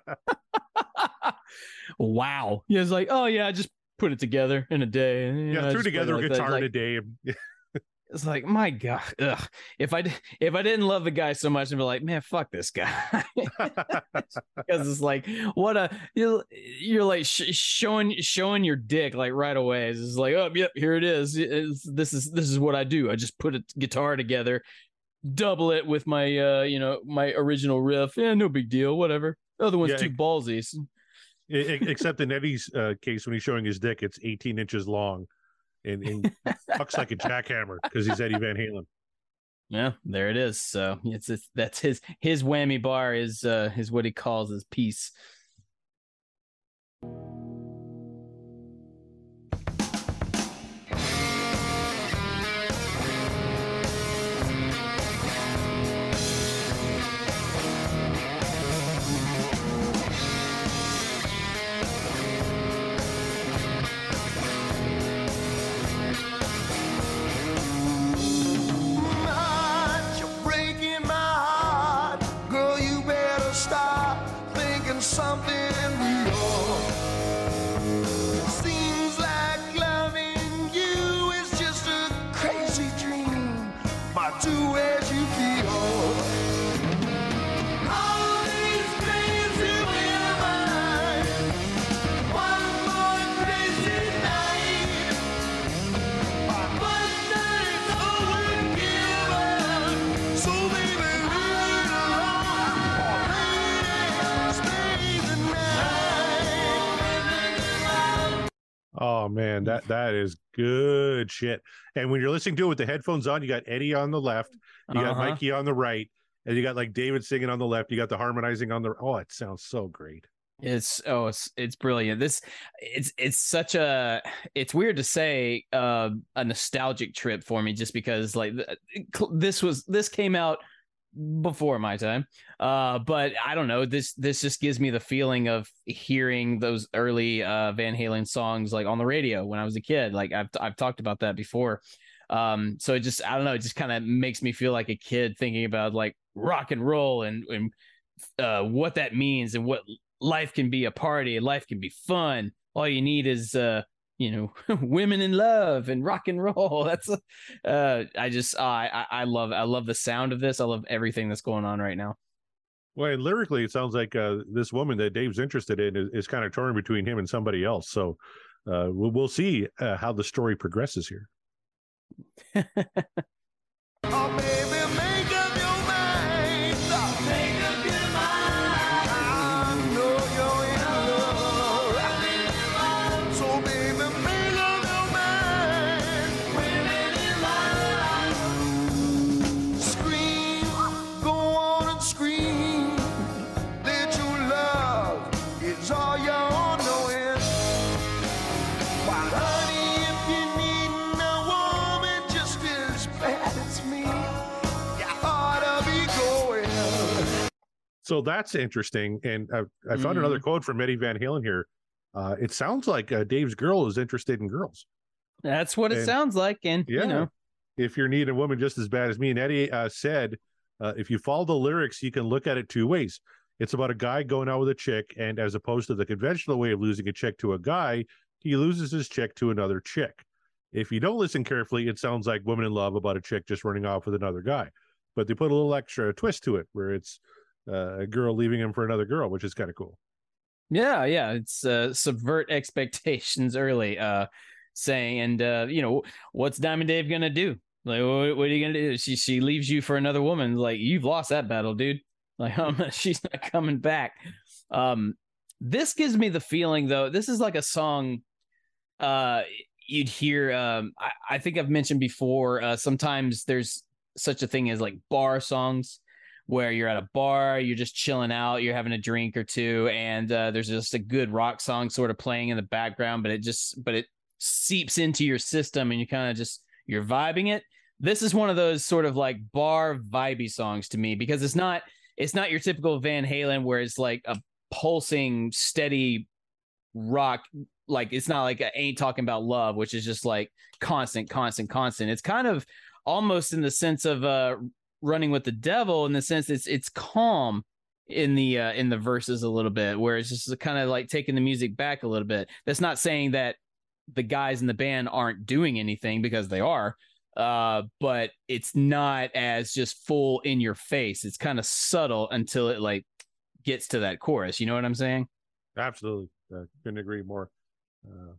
<laughs> wow yeah it's like oh yeah just put it together in a day and, you know, Yeah, I threw just play it together a like that. guitar Like, in a day. <laughs> It's like my god, ugh. if I if I didn't love the guy so much, I'd be like, man, fuck this guy, <laughs> because it's like what a you're, you're like sh- showing showing your dick like right away. It's just like, oh, yep, here it is. It's- this is this is what I do. I just put a guitar together, double it with my uh you know my original riff. Yeah, no big deal. Whatever. The Other one's Yeah, too ballsy. Except in Eddie's uh, case, when he's showing his dick, it's 18 inches long and, and <laughs> fucks like a jackhammer because he's Eddie Van Halen. Yeah, there it is. So it's, it's that's his his whammy bar is uh is what he calls his piece. Oh man, that that is good shit. And when you're listening to it with the headphones on, you got Eddie on the left, you got Uh-huh. Mikey on the right, and you got like David singing on the left. You got the harmonizing on the. Oh, it sounds so great. It's oh, it's it's brilliant. This it's it's such a it's weird to say uh, a nostalgic trip for me just because like th- this was this came out before my time. Uh, but I don't know. This this just gives me the feeling of hearing those early uh, Van Halen songs like on the radio when I was a kid. Like I've I've talked about that before. Um, so it just I don't know. It just kind of makes me feel like a kid thinking about like rock and roll and and uh, what that means and what life can be a party life can be fun. All you need is uh you know <laughs> women in love and rock and roll. <laughs> That's uh I just uh, I I love I love the sound of this. I love everything that's going on right now. Well, and lyrically, it sounds like uh, this woman that Dave's interested in is, is kind of torn between him and somebody else. So uh, we'll, we'll see uh, how the story progresses here. <laughs> So that's interesting. And uh, I found another quote from Eddie Van Halen here. Uh, it sounds like uh, Dave's girl is interested in girls. That's what it sounds like. And Yeah. you know, If you're needing a woman just as bad as me, and Eddie uh, said, uh, if you follow the lyrics, you can look at it two ways. It's about a guy going out with a chick, and as opposed to the conventional way of losing a chick to a guy, he loses his chick to another chick. If you don't listen carefully, it sounds like Woman in Love about a chick just running off with another guy. But they put a little extra twist to it where it's uh, a girl leaving him for another girl, which is kind of cool. Yeah, yeah, it's uh, subvert <laughs> expectations early. Uh, saying, and uh, you know, what's Diamond Dave gonna do? Like, what, what are you gonna do? She she leaves you for another woman. Like, you've lost that battle, dude. <laughs> Like, um, she's not coming back. Um, this gives me the feeling, though. This is like a song. Uh, you'd hear. Um, I, I think I've mentioned before. Uh, sometimes there's such a thing as like bar songs where you're at a bar, you're just chilling out, you're having a drink or two, and uh, there's just a good rock song sort of playing in the background, but it just but it seeps into your system and you kind of just you're vibing it. This is one of those sort of like bar vibey songs to me because it's not it's not your typical Van Halen where it's like a pulsing steady rock like it's not like I ain't talking about love which is just like constant constant constant it's kind of almost in the sense of uh running with the devil in the sense it's it's calm in the uh in the verses a little bit where it's just kind of like taking the music back a little bit that's not saying that the guys in the band aren't doing anything because they are uh but it's not as just full in your face it's kind of subtle until it like gets to that chorus you know what i'm saying Absolutely. Uh, couldn't agree more. Uh,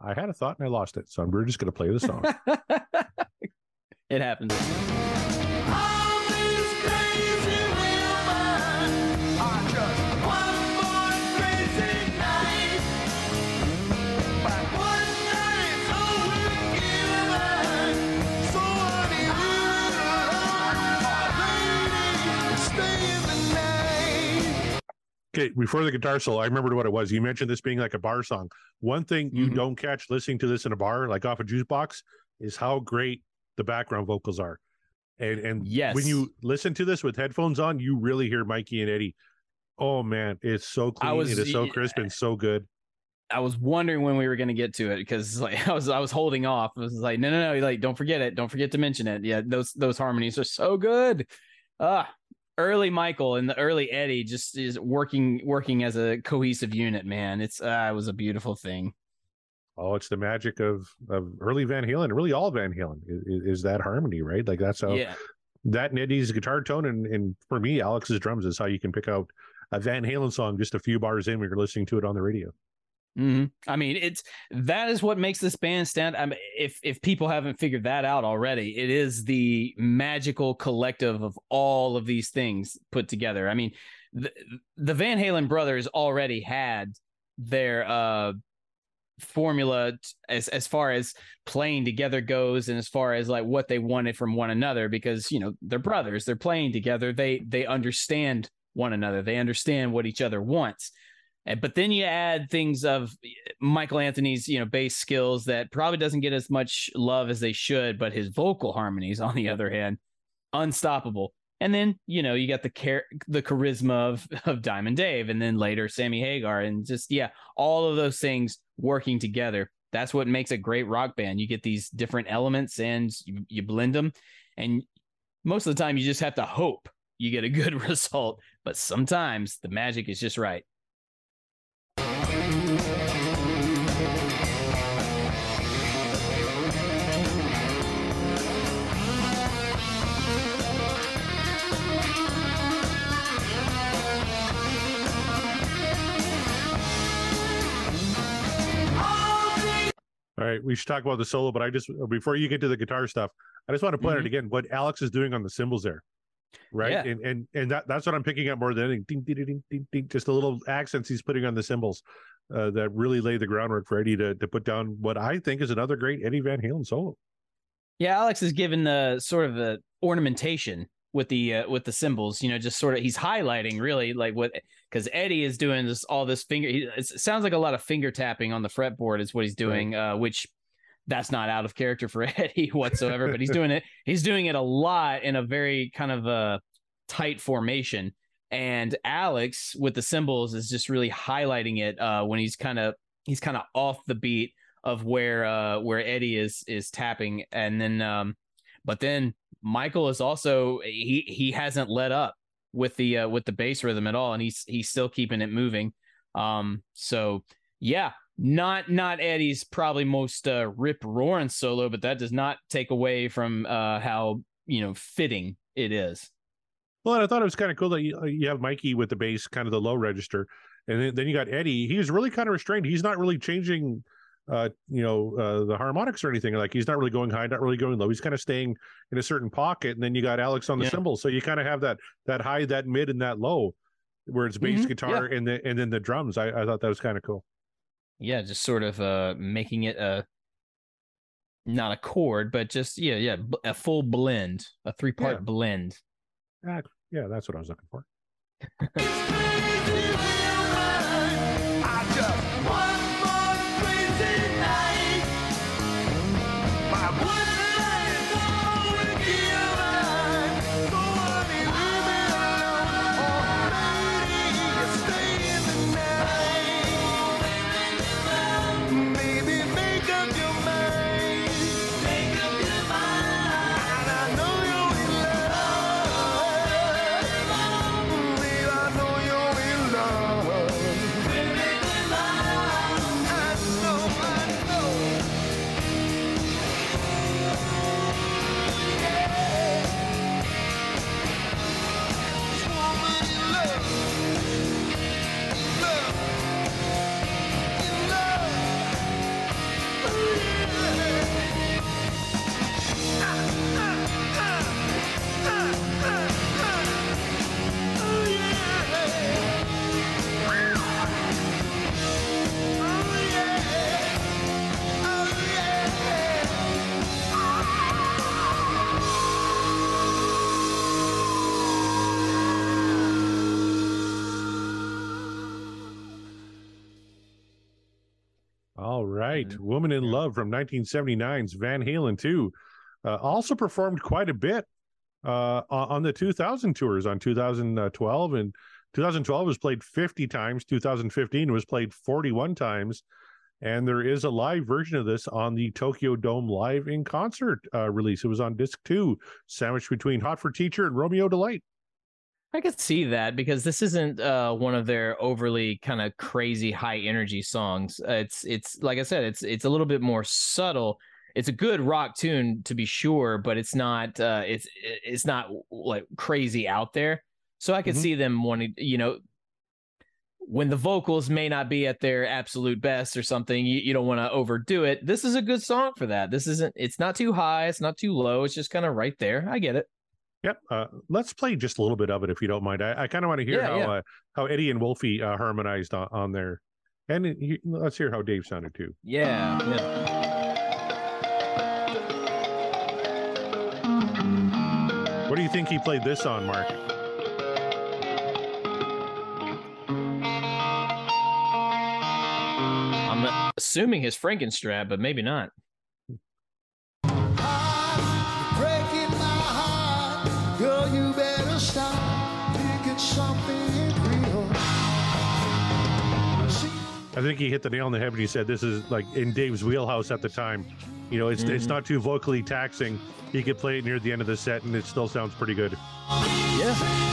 I had a thought and I lost it. So we're just going to play the song. <laughs> it happens All these crazy women are just one more crazy night. But one night's all we're given. So honey, we'll stay in the night. Okay, before the guitar solo, I remembered what it was. You mentioned this being like a bar song. One thing you Mhm. don't catch listening to this in a bar, like off a juice box, is how great the background vocals are. And and Yes. when you listen to this with headphones on, you really hear Mikey and Eddie. Oh man, it's so clean. was- it is so crisp and so good. I was wondering when we were going to get to it because like <laughs> I was I was holding off. I was like, no, no, no, like don't forget it, don't forget to mention it. Yeah, those those harmonies are so good. Ah, early Michael and the early Eddie just is working working as a cohesive unit. Man, it's uh, it was a beautiful thing. Oh, it's the magic of of early Van Halen, really all Van Halen is, is that harmony, right? Like that's how Yeah, that and Eddie's guitar tone and, and for me, Alex's drums is how you can pick out a Van Halen song just a few bars in when you're listening to it on the radio. hmm I mean, it's that is what makes this band stand. I mean, if if people haven't figured that out already, it is the magical collective of all of these things put together. I mean, the, the Van Halen brothers already had their uh formula as as far as playing together goes and as far as like what they wanted from one another because you know they're brothers they're playing together they they understand one another they understand what each other wants. And- but then you add things of eh, Michael Anthony's you know bass skills that probably doesn't get as much love as they should but his vocal harmonies <laughs> on the other hand unstoppable and then you know you got the char- the charisma of <laughs> of Diamond Dave, and then later Sammy Hagar, and just yeah, all of those things working together. That's what makes a great rock band. You get these different elements, and you, you blend them, and most of the time you just have to hope you get a good <laughs> result. But sometimes the magic is just right. All right, we should talk about the solo, but I just before you get to the guitar stuff, I just want to point out Mhm. again what Alex is doing on the cymbals there, right? Yeah. And and and that, that's what I'm picking up more than anything. Ding, ding, ding, ding, ding, just the little accents he's putting on the cymbals uh, that really lay the groundwork for Eddie to to put down what I think is another great Eddie Van Halen solo. Yeah, Alex is given the sort of the ornamentation with the uh, with the symbols. You know, just sort of he's highlighting really like what because Eddie is doing this all this finger. He, it sounds like a lot of finger tapping on the fretboard is what he's doing, uh, which that's not out of character for <laughs> Eddie whatsoever. but he's doing it. He's doing it a lot in a very kind of a tight formation. And Alex with the symbols is just really highlighting it uh, when he's kind of he's kind of off the beat of where uh where Eddie is is tapping and then um but then Michael is also he he hasn't let up with the uh, with the bass rhythm at all and he's he's still keeping it moving um so yeah not not Eddie's probably most uh, rip roaring solo but that does not take away from uh how you know fitting it is Well, and I thought it was kind of cool that you, you have Mikey with the bass, kind of the low register, and then, then you got Eddie. He's really kind of restrained. He's not really changing, uh, you know, uh, the harmonics or anything. Like he's not really going high, not really going low. He's kind of staying in a certain pocket. And then you got Alex on the Yeah. cymbals, so you kind of have that that high, that mid, and that low, where it's bass Mhm, guitar and the and then the drums. I, I thought that was kind of cool. yeah just sort of uh making it a not a chord but just yeah yeah a full blend a three part Yeah. blend Ah, yeah, that's what I was looking for. <laughs> Right. Woman in Love from 1979's Van Halen 2. Uh, also performed quite a bit uh, on on the 2000 tours on 2012. And 2012 was played 50 times. 2015 was played 41 times. And there is a live version of this on the Tokyo Dome Live in Concert uh, release. It was on disc two, sandwiched between Hot for Teacher and Romeo Delight. I could see that because this isn't uh, one of their overly kind of crazy high energy songs. Uh, it's it's like I said, it's it's a little bit more subtle. It's a good rock tune to be sure, but it's not uh, it's it's not like crazy out there. So I could Mhm. see them wanting, you know, when the vocals may not be at their absolute best or something, you, you don't want to overdo it. This is a good song for that. This isn't. It's not too high. It's not too low. It's just kind of right there. I get it. Yep. Uh, let's play just a little bit of it if you don't mind. I, I kind of want to hear Yeah, how yeah. Uh, how Eddie and Wolfie uh, harmonized on, on there. And he, let's hear how Dave sounded too. Yeah. yeah. What do you think he played this on, Mark? I'm assuming his Frankenstrat, but maybe not. I think he hit the nail on the head when he said this is like in Dave's wheelhouse at the time. You know, it's it's Mhm. not too vocally taxing. He could play it near the end of the set, and it still sounds pretty good. Yeah.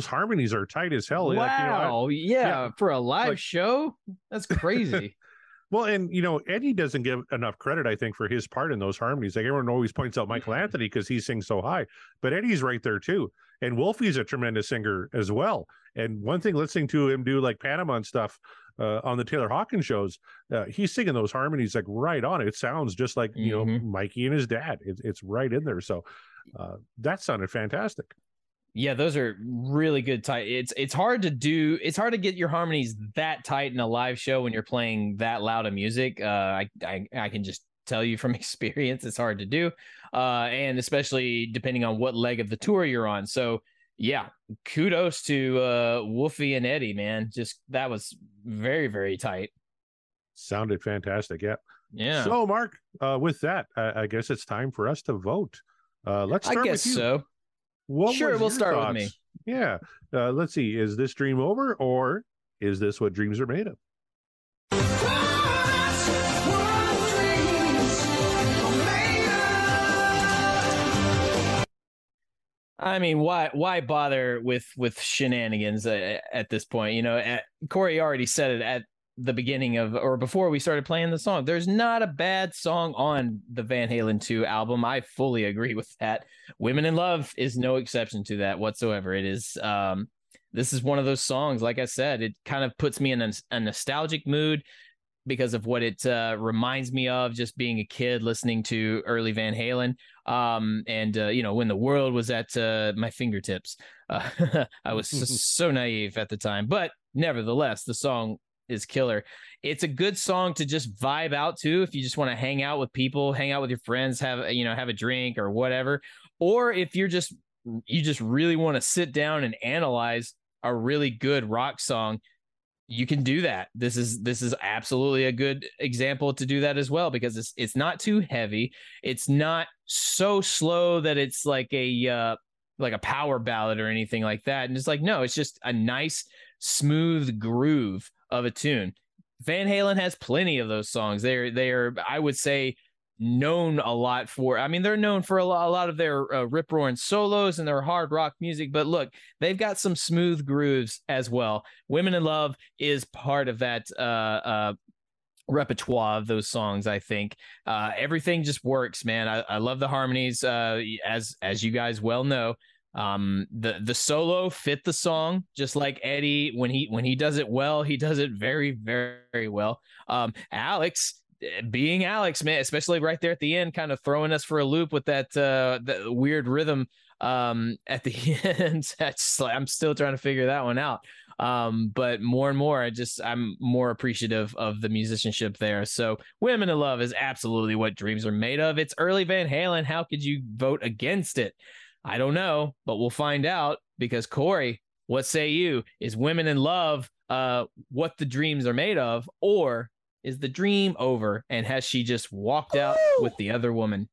Those harmonies are tight as hell. Like, you know, I- Wow. yeah, For a live show? That's <laughs> crazy. Well, and you know, Eddie doesn't give enough credit, I think, for his part in those harmonies. Like everyone always points out Michael Anthony because he sings so high, but Eddie's right there too. And Wolfie's a tremendous singer as well. And one thing, listening to him do like Panama and stuff uh, on the Taylor Hawkins shows, uh, he's singing those harmonies like right on. It sounds just like you know Mikey and his dad. It's it's right in there. So uh, that sounded fantastic. Yeah, those are really good tight. It's it's hard to do. It's hard to get your harmonies that tight in a live show when you're playing that loud of music. Uh, I I, I can just tell you from <laughs> experience, it's hard to do, uh, and especially depending on what leg of the tour you're on. So yeah, kudos to uh, Wolfie and Eddie, man. Just that was very very tight. Sounded fantastic. Yeah. Yeah. So, Mark, uh, with that, I, I guess it's time for us to vote. Uh, let's I guess with you. so. What Sure, we'll start with me. Yeah. Uh, let's see. Is this dream over or is this what dreams are made of? I mean, why why bother with with shenanigans uh, at this point? You know, at, Corey already said it at the beginning of or before we started playing the song. There's not a bad song on the Van Halen 2 album. I fully agree with that. Women in Love is no exception to that whatsoever. It is um this is one of those songs like I said, it kind of puts me in a, a nostalgic mood because of what it uh, reminds me of just being a kid listening to early Van Halen. Um, and, uh, you know, when the world was at uh, my fingertips, uh, <laughs> I was so, <laughs> so naive at the time. But nevertheless, the song is killer. It's a good song to just vibe out to if you just want to hang out with people, hang out with your friends, have, you know, have a drink or whatever. Or if you're just, you just really want to sit down and analyze a really good rock song you can do that. This is this is absolutely a good example to do that as well because it's it's not too heavy. It's not so slow that it's like a uh like a power ballad or anything like that. And it's like no, it's just a nice smooth groove of a tune. Van Halen has plenty of those songs. They're they're I would say known a lot for. I mean, they're known for a lot, a lot of their uh, rip roaring solos and their hard rock music. But look, they've got some smooth grooves as well. Women in Love is part of that uh, uh, repertoire of those songs. I think uh, everything just works, man. I, I love the harmonies, uh, as as you guys well know. Um, the the solo fit the song just like Eddie when he when he does it well, he does it very very well. Um, Alex being Alex, man, especially right there at the end, kind of throwing us for a loop with that uh that weird rhythm um at the <laughs> end. That's I'm still trying to figure that one out. Um, but more and more, I just I'm more appreciative of the musicianship there. So Women in Love is absolutely what dreams are made of. It's early Van Halen. How could you vote against it? I don't know, but we'll find out because Corey, what say you? Is Women in Love uh what the dreams are made of, or is the dream over and has she just walked out with the other woman?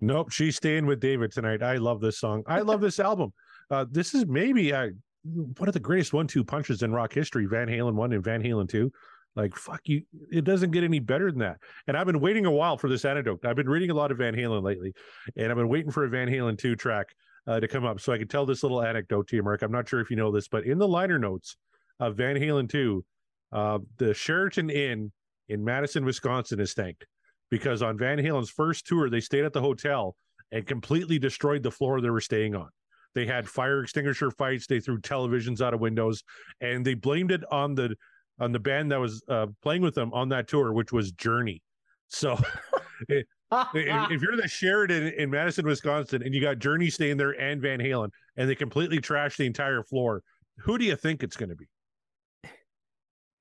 Nope, she's staying with David tonight. I love this song. I love this album. Uh, this is maybe uh, one of the greatest one-two punches in rock history. Van Halen one and Van Halen two. Like fuck you, it doesn't get any better than that. And I've been waiting a while for this anecdote. I've been reading a lot of Van Halen lately, and I've been waiting for a Van Halen two track uh, to come up so I can tell this little anecdote to you, Mark. I'm not sure if you know this, but in the liner notes of Van Halen two, uh, the Sheraton Inn in Madison, Wisconsin is thanked because on Van Halen's first tour, they stayed at the hotel and completely destroyed the floor they were staying on. They had fire extinguisher fights. They threw televisions out of windows, and they blamed it on the on the band that was uh, playing with them on that tour, which was Journey. So, <laughs> if, if you're the Sheraton Inn Madison, Wisconsin, and you got Journey staying there and Van Halen, and they completely trashed the entire floor, who do you think it's going to be?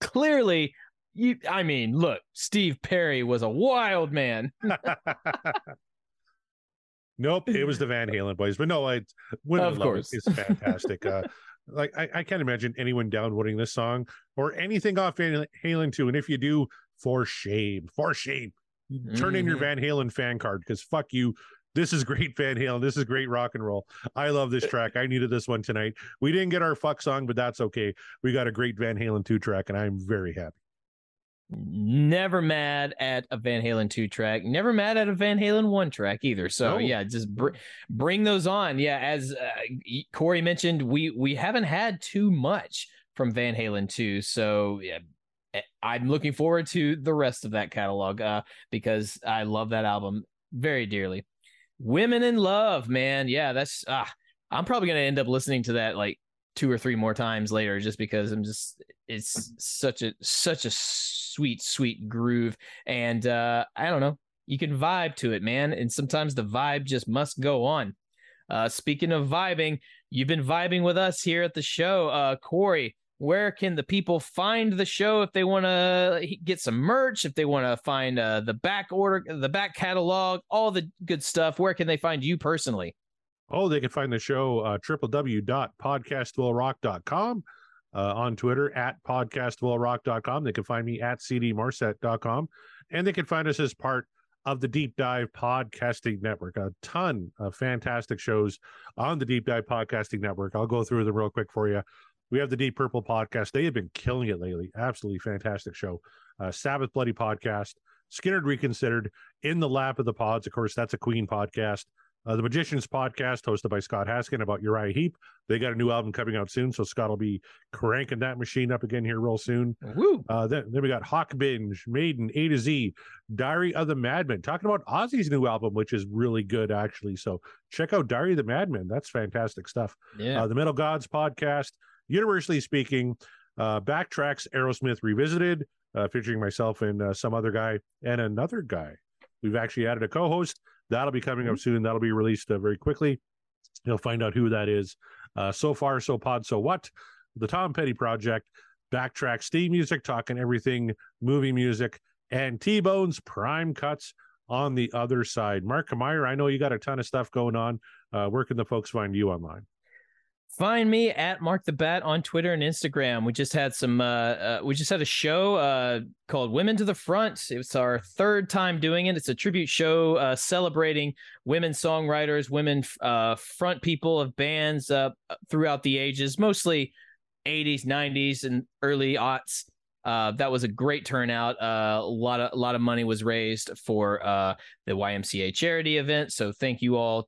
Clearly, you. I mean, look, Steve Perry was a wild man. <laughs> Nope, it was the Van Halen boys. But no, I Of Love course. It. It's fantastic. uh, like I, I can't imagine anyone downvoting this song or anything off Van Halen 2. And if you do, for shame, for shame, turn in your Mhm. Van Halen fan card because fuck you. This is great <laughs> Van Halen. This is great rock and roll. I love this track. I needed this one tonight. We didn't get our fuck song, but that's okay. We got a great Van Halen 2 track, and I'm very happy. Never mad at a Van Halen 2 track, never mad at a Van Halen 1 track either. So No. yeah, just br- bring those on. Yeah, as uh, Corey mentioned, we we haven't had too much from Van Halen 2. So yeah, eh, I'm looking forward to the rest of that catalog uh, because I love that album very dearly. Women in Love, man. Yeah, that's ah, I'm probably gonna end up listening to that like two or three more times later just because I'm just it's such a such a sweet sweet groove. And uh I don't know you can vibe to it man and sometimes the vibe just must go on. Uh speaking of vibing you've been vibing with us here at the show. Uh Corey where can the people find the show if they want to get some merch if they want to find uh the back order the back catalog all the good stuff? Where can they find you personally Oh, they can find the show uh, www.podcastwillrock.com, uh, on Twitter at podcastwillrock.com. They can find me at cdmarset.com, and they can find us as part of the Deep Dive Podcasting Network. A ton of fantastic shows on the Deep Dive Podcasting Network. I'll go through them real quick for you. We have the Deep Purple podcast. They have been killing it lately. Absolutely fantastic show. Uh, Sabbath Bloody podcast, Skinner Reconsidered, In the Lap of the Pods. Of course, that's a Queen podcast. Uh, the Magicians podcast, hosted by Scott Haskin about Uriah Heep. They got a new album coming out soon, so Scott will be cranking that machine up again here real soon. Woo. Uh, then, then we got Hawk Binge, Maiden, A to Z, Diary of the Madman, talking about Ozzy's new album, which is really good actually. So check out Diary of the Madman. That's fantastic stuff. yeah Uh, the Metal Gods podcast, universally speaking, uh, backtracks Aerosmith revisited, uh, featuring myself and uh, some other guy and another guy. We've actually added a co-host. That'll be coming up soon. That'll be released uh, very quickly. You'll find out who that is. Uh, so far, so pod, so what? The Tom Petty Project, backtrack Steve music, talking everything movie music, and T Bone's prime cuts on the other side. Mark Meyer, I know you got a ton of stuff going on. Uh, where can the folks find you online? Find me at Mark the Bat on Twitter and Instagram. We just had some. Uh, uh, we just had a show uh, called "Women to the Front." It's our third time doing it. It's a tribute show uh, celebrating women songwriters, women uh, front people of bands uh, throughout the ages, mostly '80s, '90s, and early aughts. Uh, that was a great turnout. Uh, a lot of a lot of money was raised for uh, the YMCA charity event. So thank you all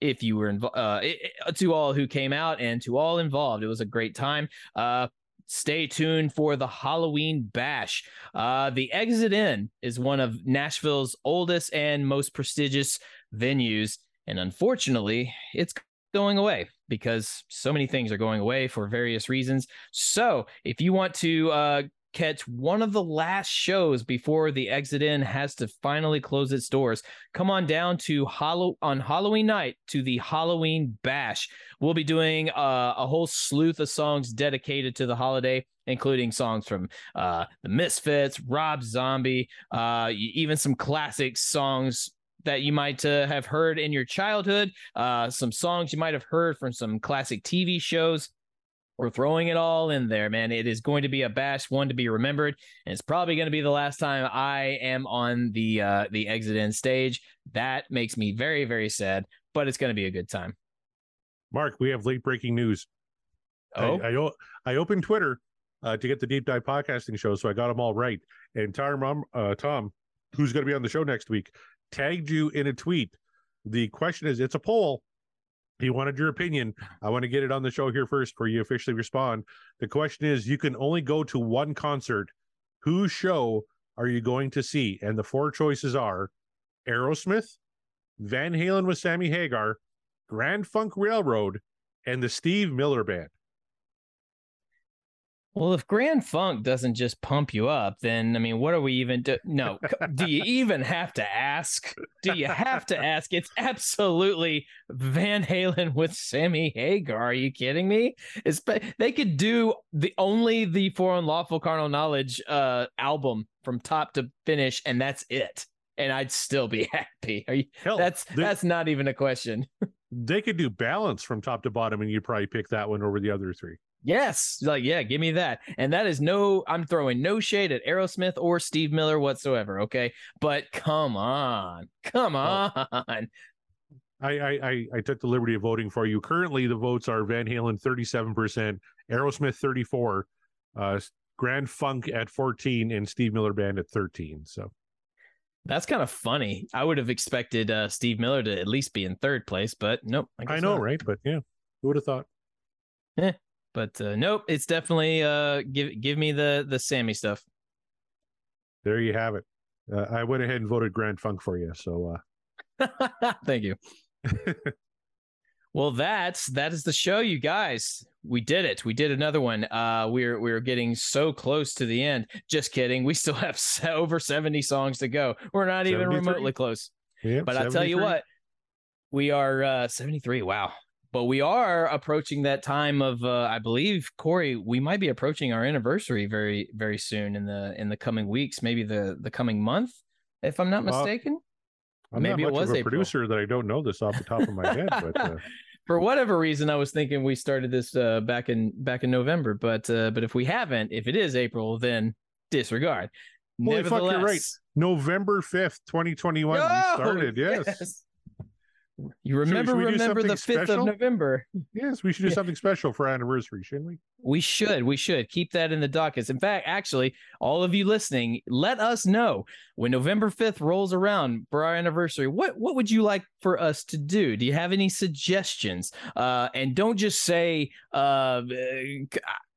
if you were involved uh, i- to all who came out and to all involved. It was a great time. Uh, stay tuned for the Halloween bash. Uh, the Exit In is one of Nashville's oldest and most prestigious venues, and unfortunately, it's going away because so many things are going away for various reasons. So, if you want to uh, catch one of the last shows before the Exit In has to finally close its doors, come on down to Hollow on Halloween night to the Halloween Bash. We'll be doing uh, a whole sleuth of songs dedicated to the holiday, including songs from uh, the Misfits, Rob Zombie, uh, even some classic songs that you might uh, have heard in your childhood, uh, some songs you might have heard from some classic TV shows. We're throwing it all in there, man. It is going to be a bash, one to be remembered, and it's probably going to be the last time I am on the uh, the exit in stage. That makes me very, very sad, but it's going to be a good time. Mark, we have late breaking news. Oh? I I opened Twitter uh, to get the deep dive podcasting show, so I got them all right. And Tom, uh, Tom, who's going to be on the show next week, tagged you in a tweet. The question is, it's a poll. He wanted your opinion. I want to get it on the show here first before you officially respond. The question is, you can only go to one concert. Whose show are you going to see? And the four choices are Aerosmith, Van Halen with Sammy Hagar, Grand Funk Railroad, and the Steve Miller Band. Well, if Grand Funk doesn't just pump you up, then I mean, what are we even do? No, do you even have to ask? Do you have to ask? It's absolutely Van Halen with Sammy Hagar. Are you kidding me? It's they could do the only the For Unlawful Carnal Knowledge uh album from top to finish, and that's it. And I'd still be <laughs> happy. Are you, Hell, that's they- that's not even a question. They could do balance from top to bottom, and you'd probably pick that one over the other three. Yes, like yeah, give me that. And that is no I'm throwing no shade at Aerosmith or Steve Miller whatsoever, okay? But come on. Come on. I, I I I took the liberty of voting for you. Currently, the votes are Van Halen thirty seven percent, Aerosmith thirty four, uh, Grand Funk at fourteen, and Steve Miller Band at thirteen. So That's kind of funny. I would have expected uh, Steve Miller to at least be in third place, but nope. I, guess know, not. right? But yeah, who would have thought? But uh, nope, it's definitely uh, give give me the the Sammy stuff. There you have it. Uh, I went ahead and voted Grand Funk for you. So uh, <laughs> Thank you. <laughs> well, that's that is the show, you guys. We did it. We did another one. Uh, we're we're getting so close to the end. Just kidding. We still have <laughs> over seventy songs to go. We're not even remotely close. yeah, But I'll tell you what, we are uh, seventy three. Wow. But we are approaching that time of, uh, I believe, Corey. We might be approaching our anniversary very, very soon in the in the coming weeks, maybe the the coming month, if I'm not Uh, mistaken. I'm maybe it not much was of a April. producer that I don't know this off the top of my head, <laughs> but uh, for whatever reason, I was thinking we started this uh, back in back in November, but uh, but if we haven't, if it is April, then disregard. Holy fuck, you're right. Nevertheless- November fifth, twenty twenty one, we started. <laughs> Yes. You remember we do remember the fifth special? of November. yes, we should do <laughs> something special for our anniversary, shouldn't we? We should. We should keep that in the dockets. In fact, actually, all of you listening, let us know when November 5th rolls around for our anniversary. What what would you like for us to do? Do you have any suggestions? Uh, and don't just say, uh,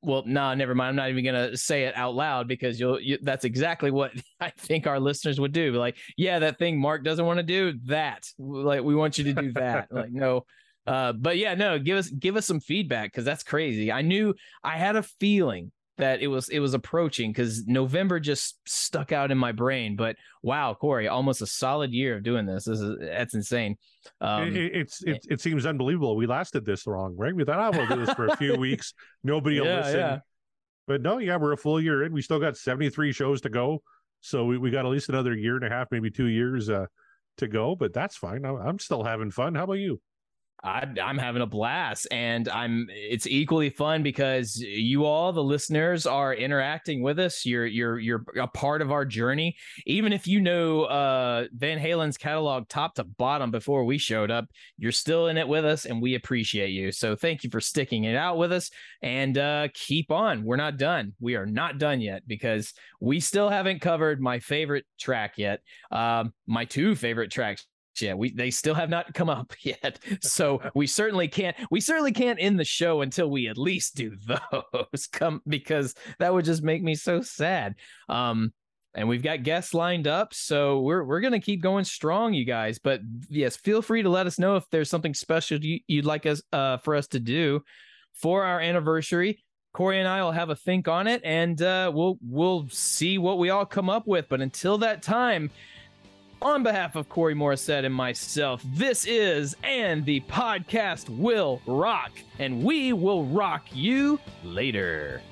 well, no, never mind. I'm not even gonna say it out loud because you'll. You, that's exactly what <laughs> I think our listeners would do. Like, yeah, that thing Mark doesn't want to do. That like we want you to do that. like, no. Uh, but yeah, no, give us give us some feedback because that's crazy. I knew I had a feeling that it was it was approaching because November just stuck out in my brain. But wow, Corey, almost a solid year of doing this. This is that's insane. Um, it, it- it's it, it seems unbelievable. We lasted this long, right? We thought, oh, we'll do this for a few <laughs> weeks. Nobody will Yeah, listen. yeah. But no, yeah, we're a full year in. We still got 73 shows to go. So we, we got at least another year and a half, maybe two years uh, to go. But that's fine. I'm, I'm still having fun. How about you? I, I'm having a blast, and I'm. It's equally fun because you all, the listeners, are interacting with us. You're you're you're a part of our journey. Even if you know uh, Van Halen's catalog top to bottom before we showed up, you're still in it with us, and we appreciate you. So thank you for sticking it out with us, and uh, keep on. We're not done. We are not done yet because we still haven't covered my favorite track yet. Um, my two favorite tracks yeah we they still have not come up <laughs> yet. So we certainly can't we certainly can't end the show until we at least do <laughs> those. Come because that would just make me so sad. Um and we've got guests lined up so we're we're gonna keep going strong you guys. But yes feel free to let us know if there's something special you, you'd like us uh for us to do for our anniversary. Corey and I will have a think on it and uh, we'll we'll see what we all come up with. But until that time, on behalf of Corey Morissette and myself, this is and the podcast will rock, and we will rock you later.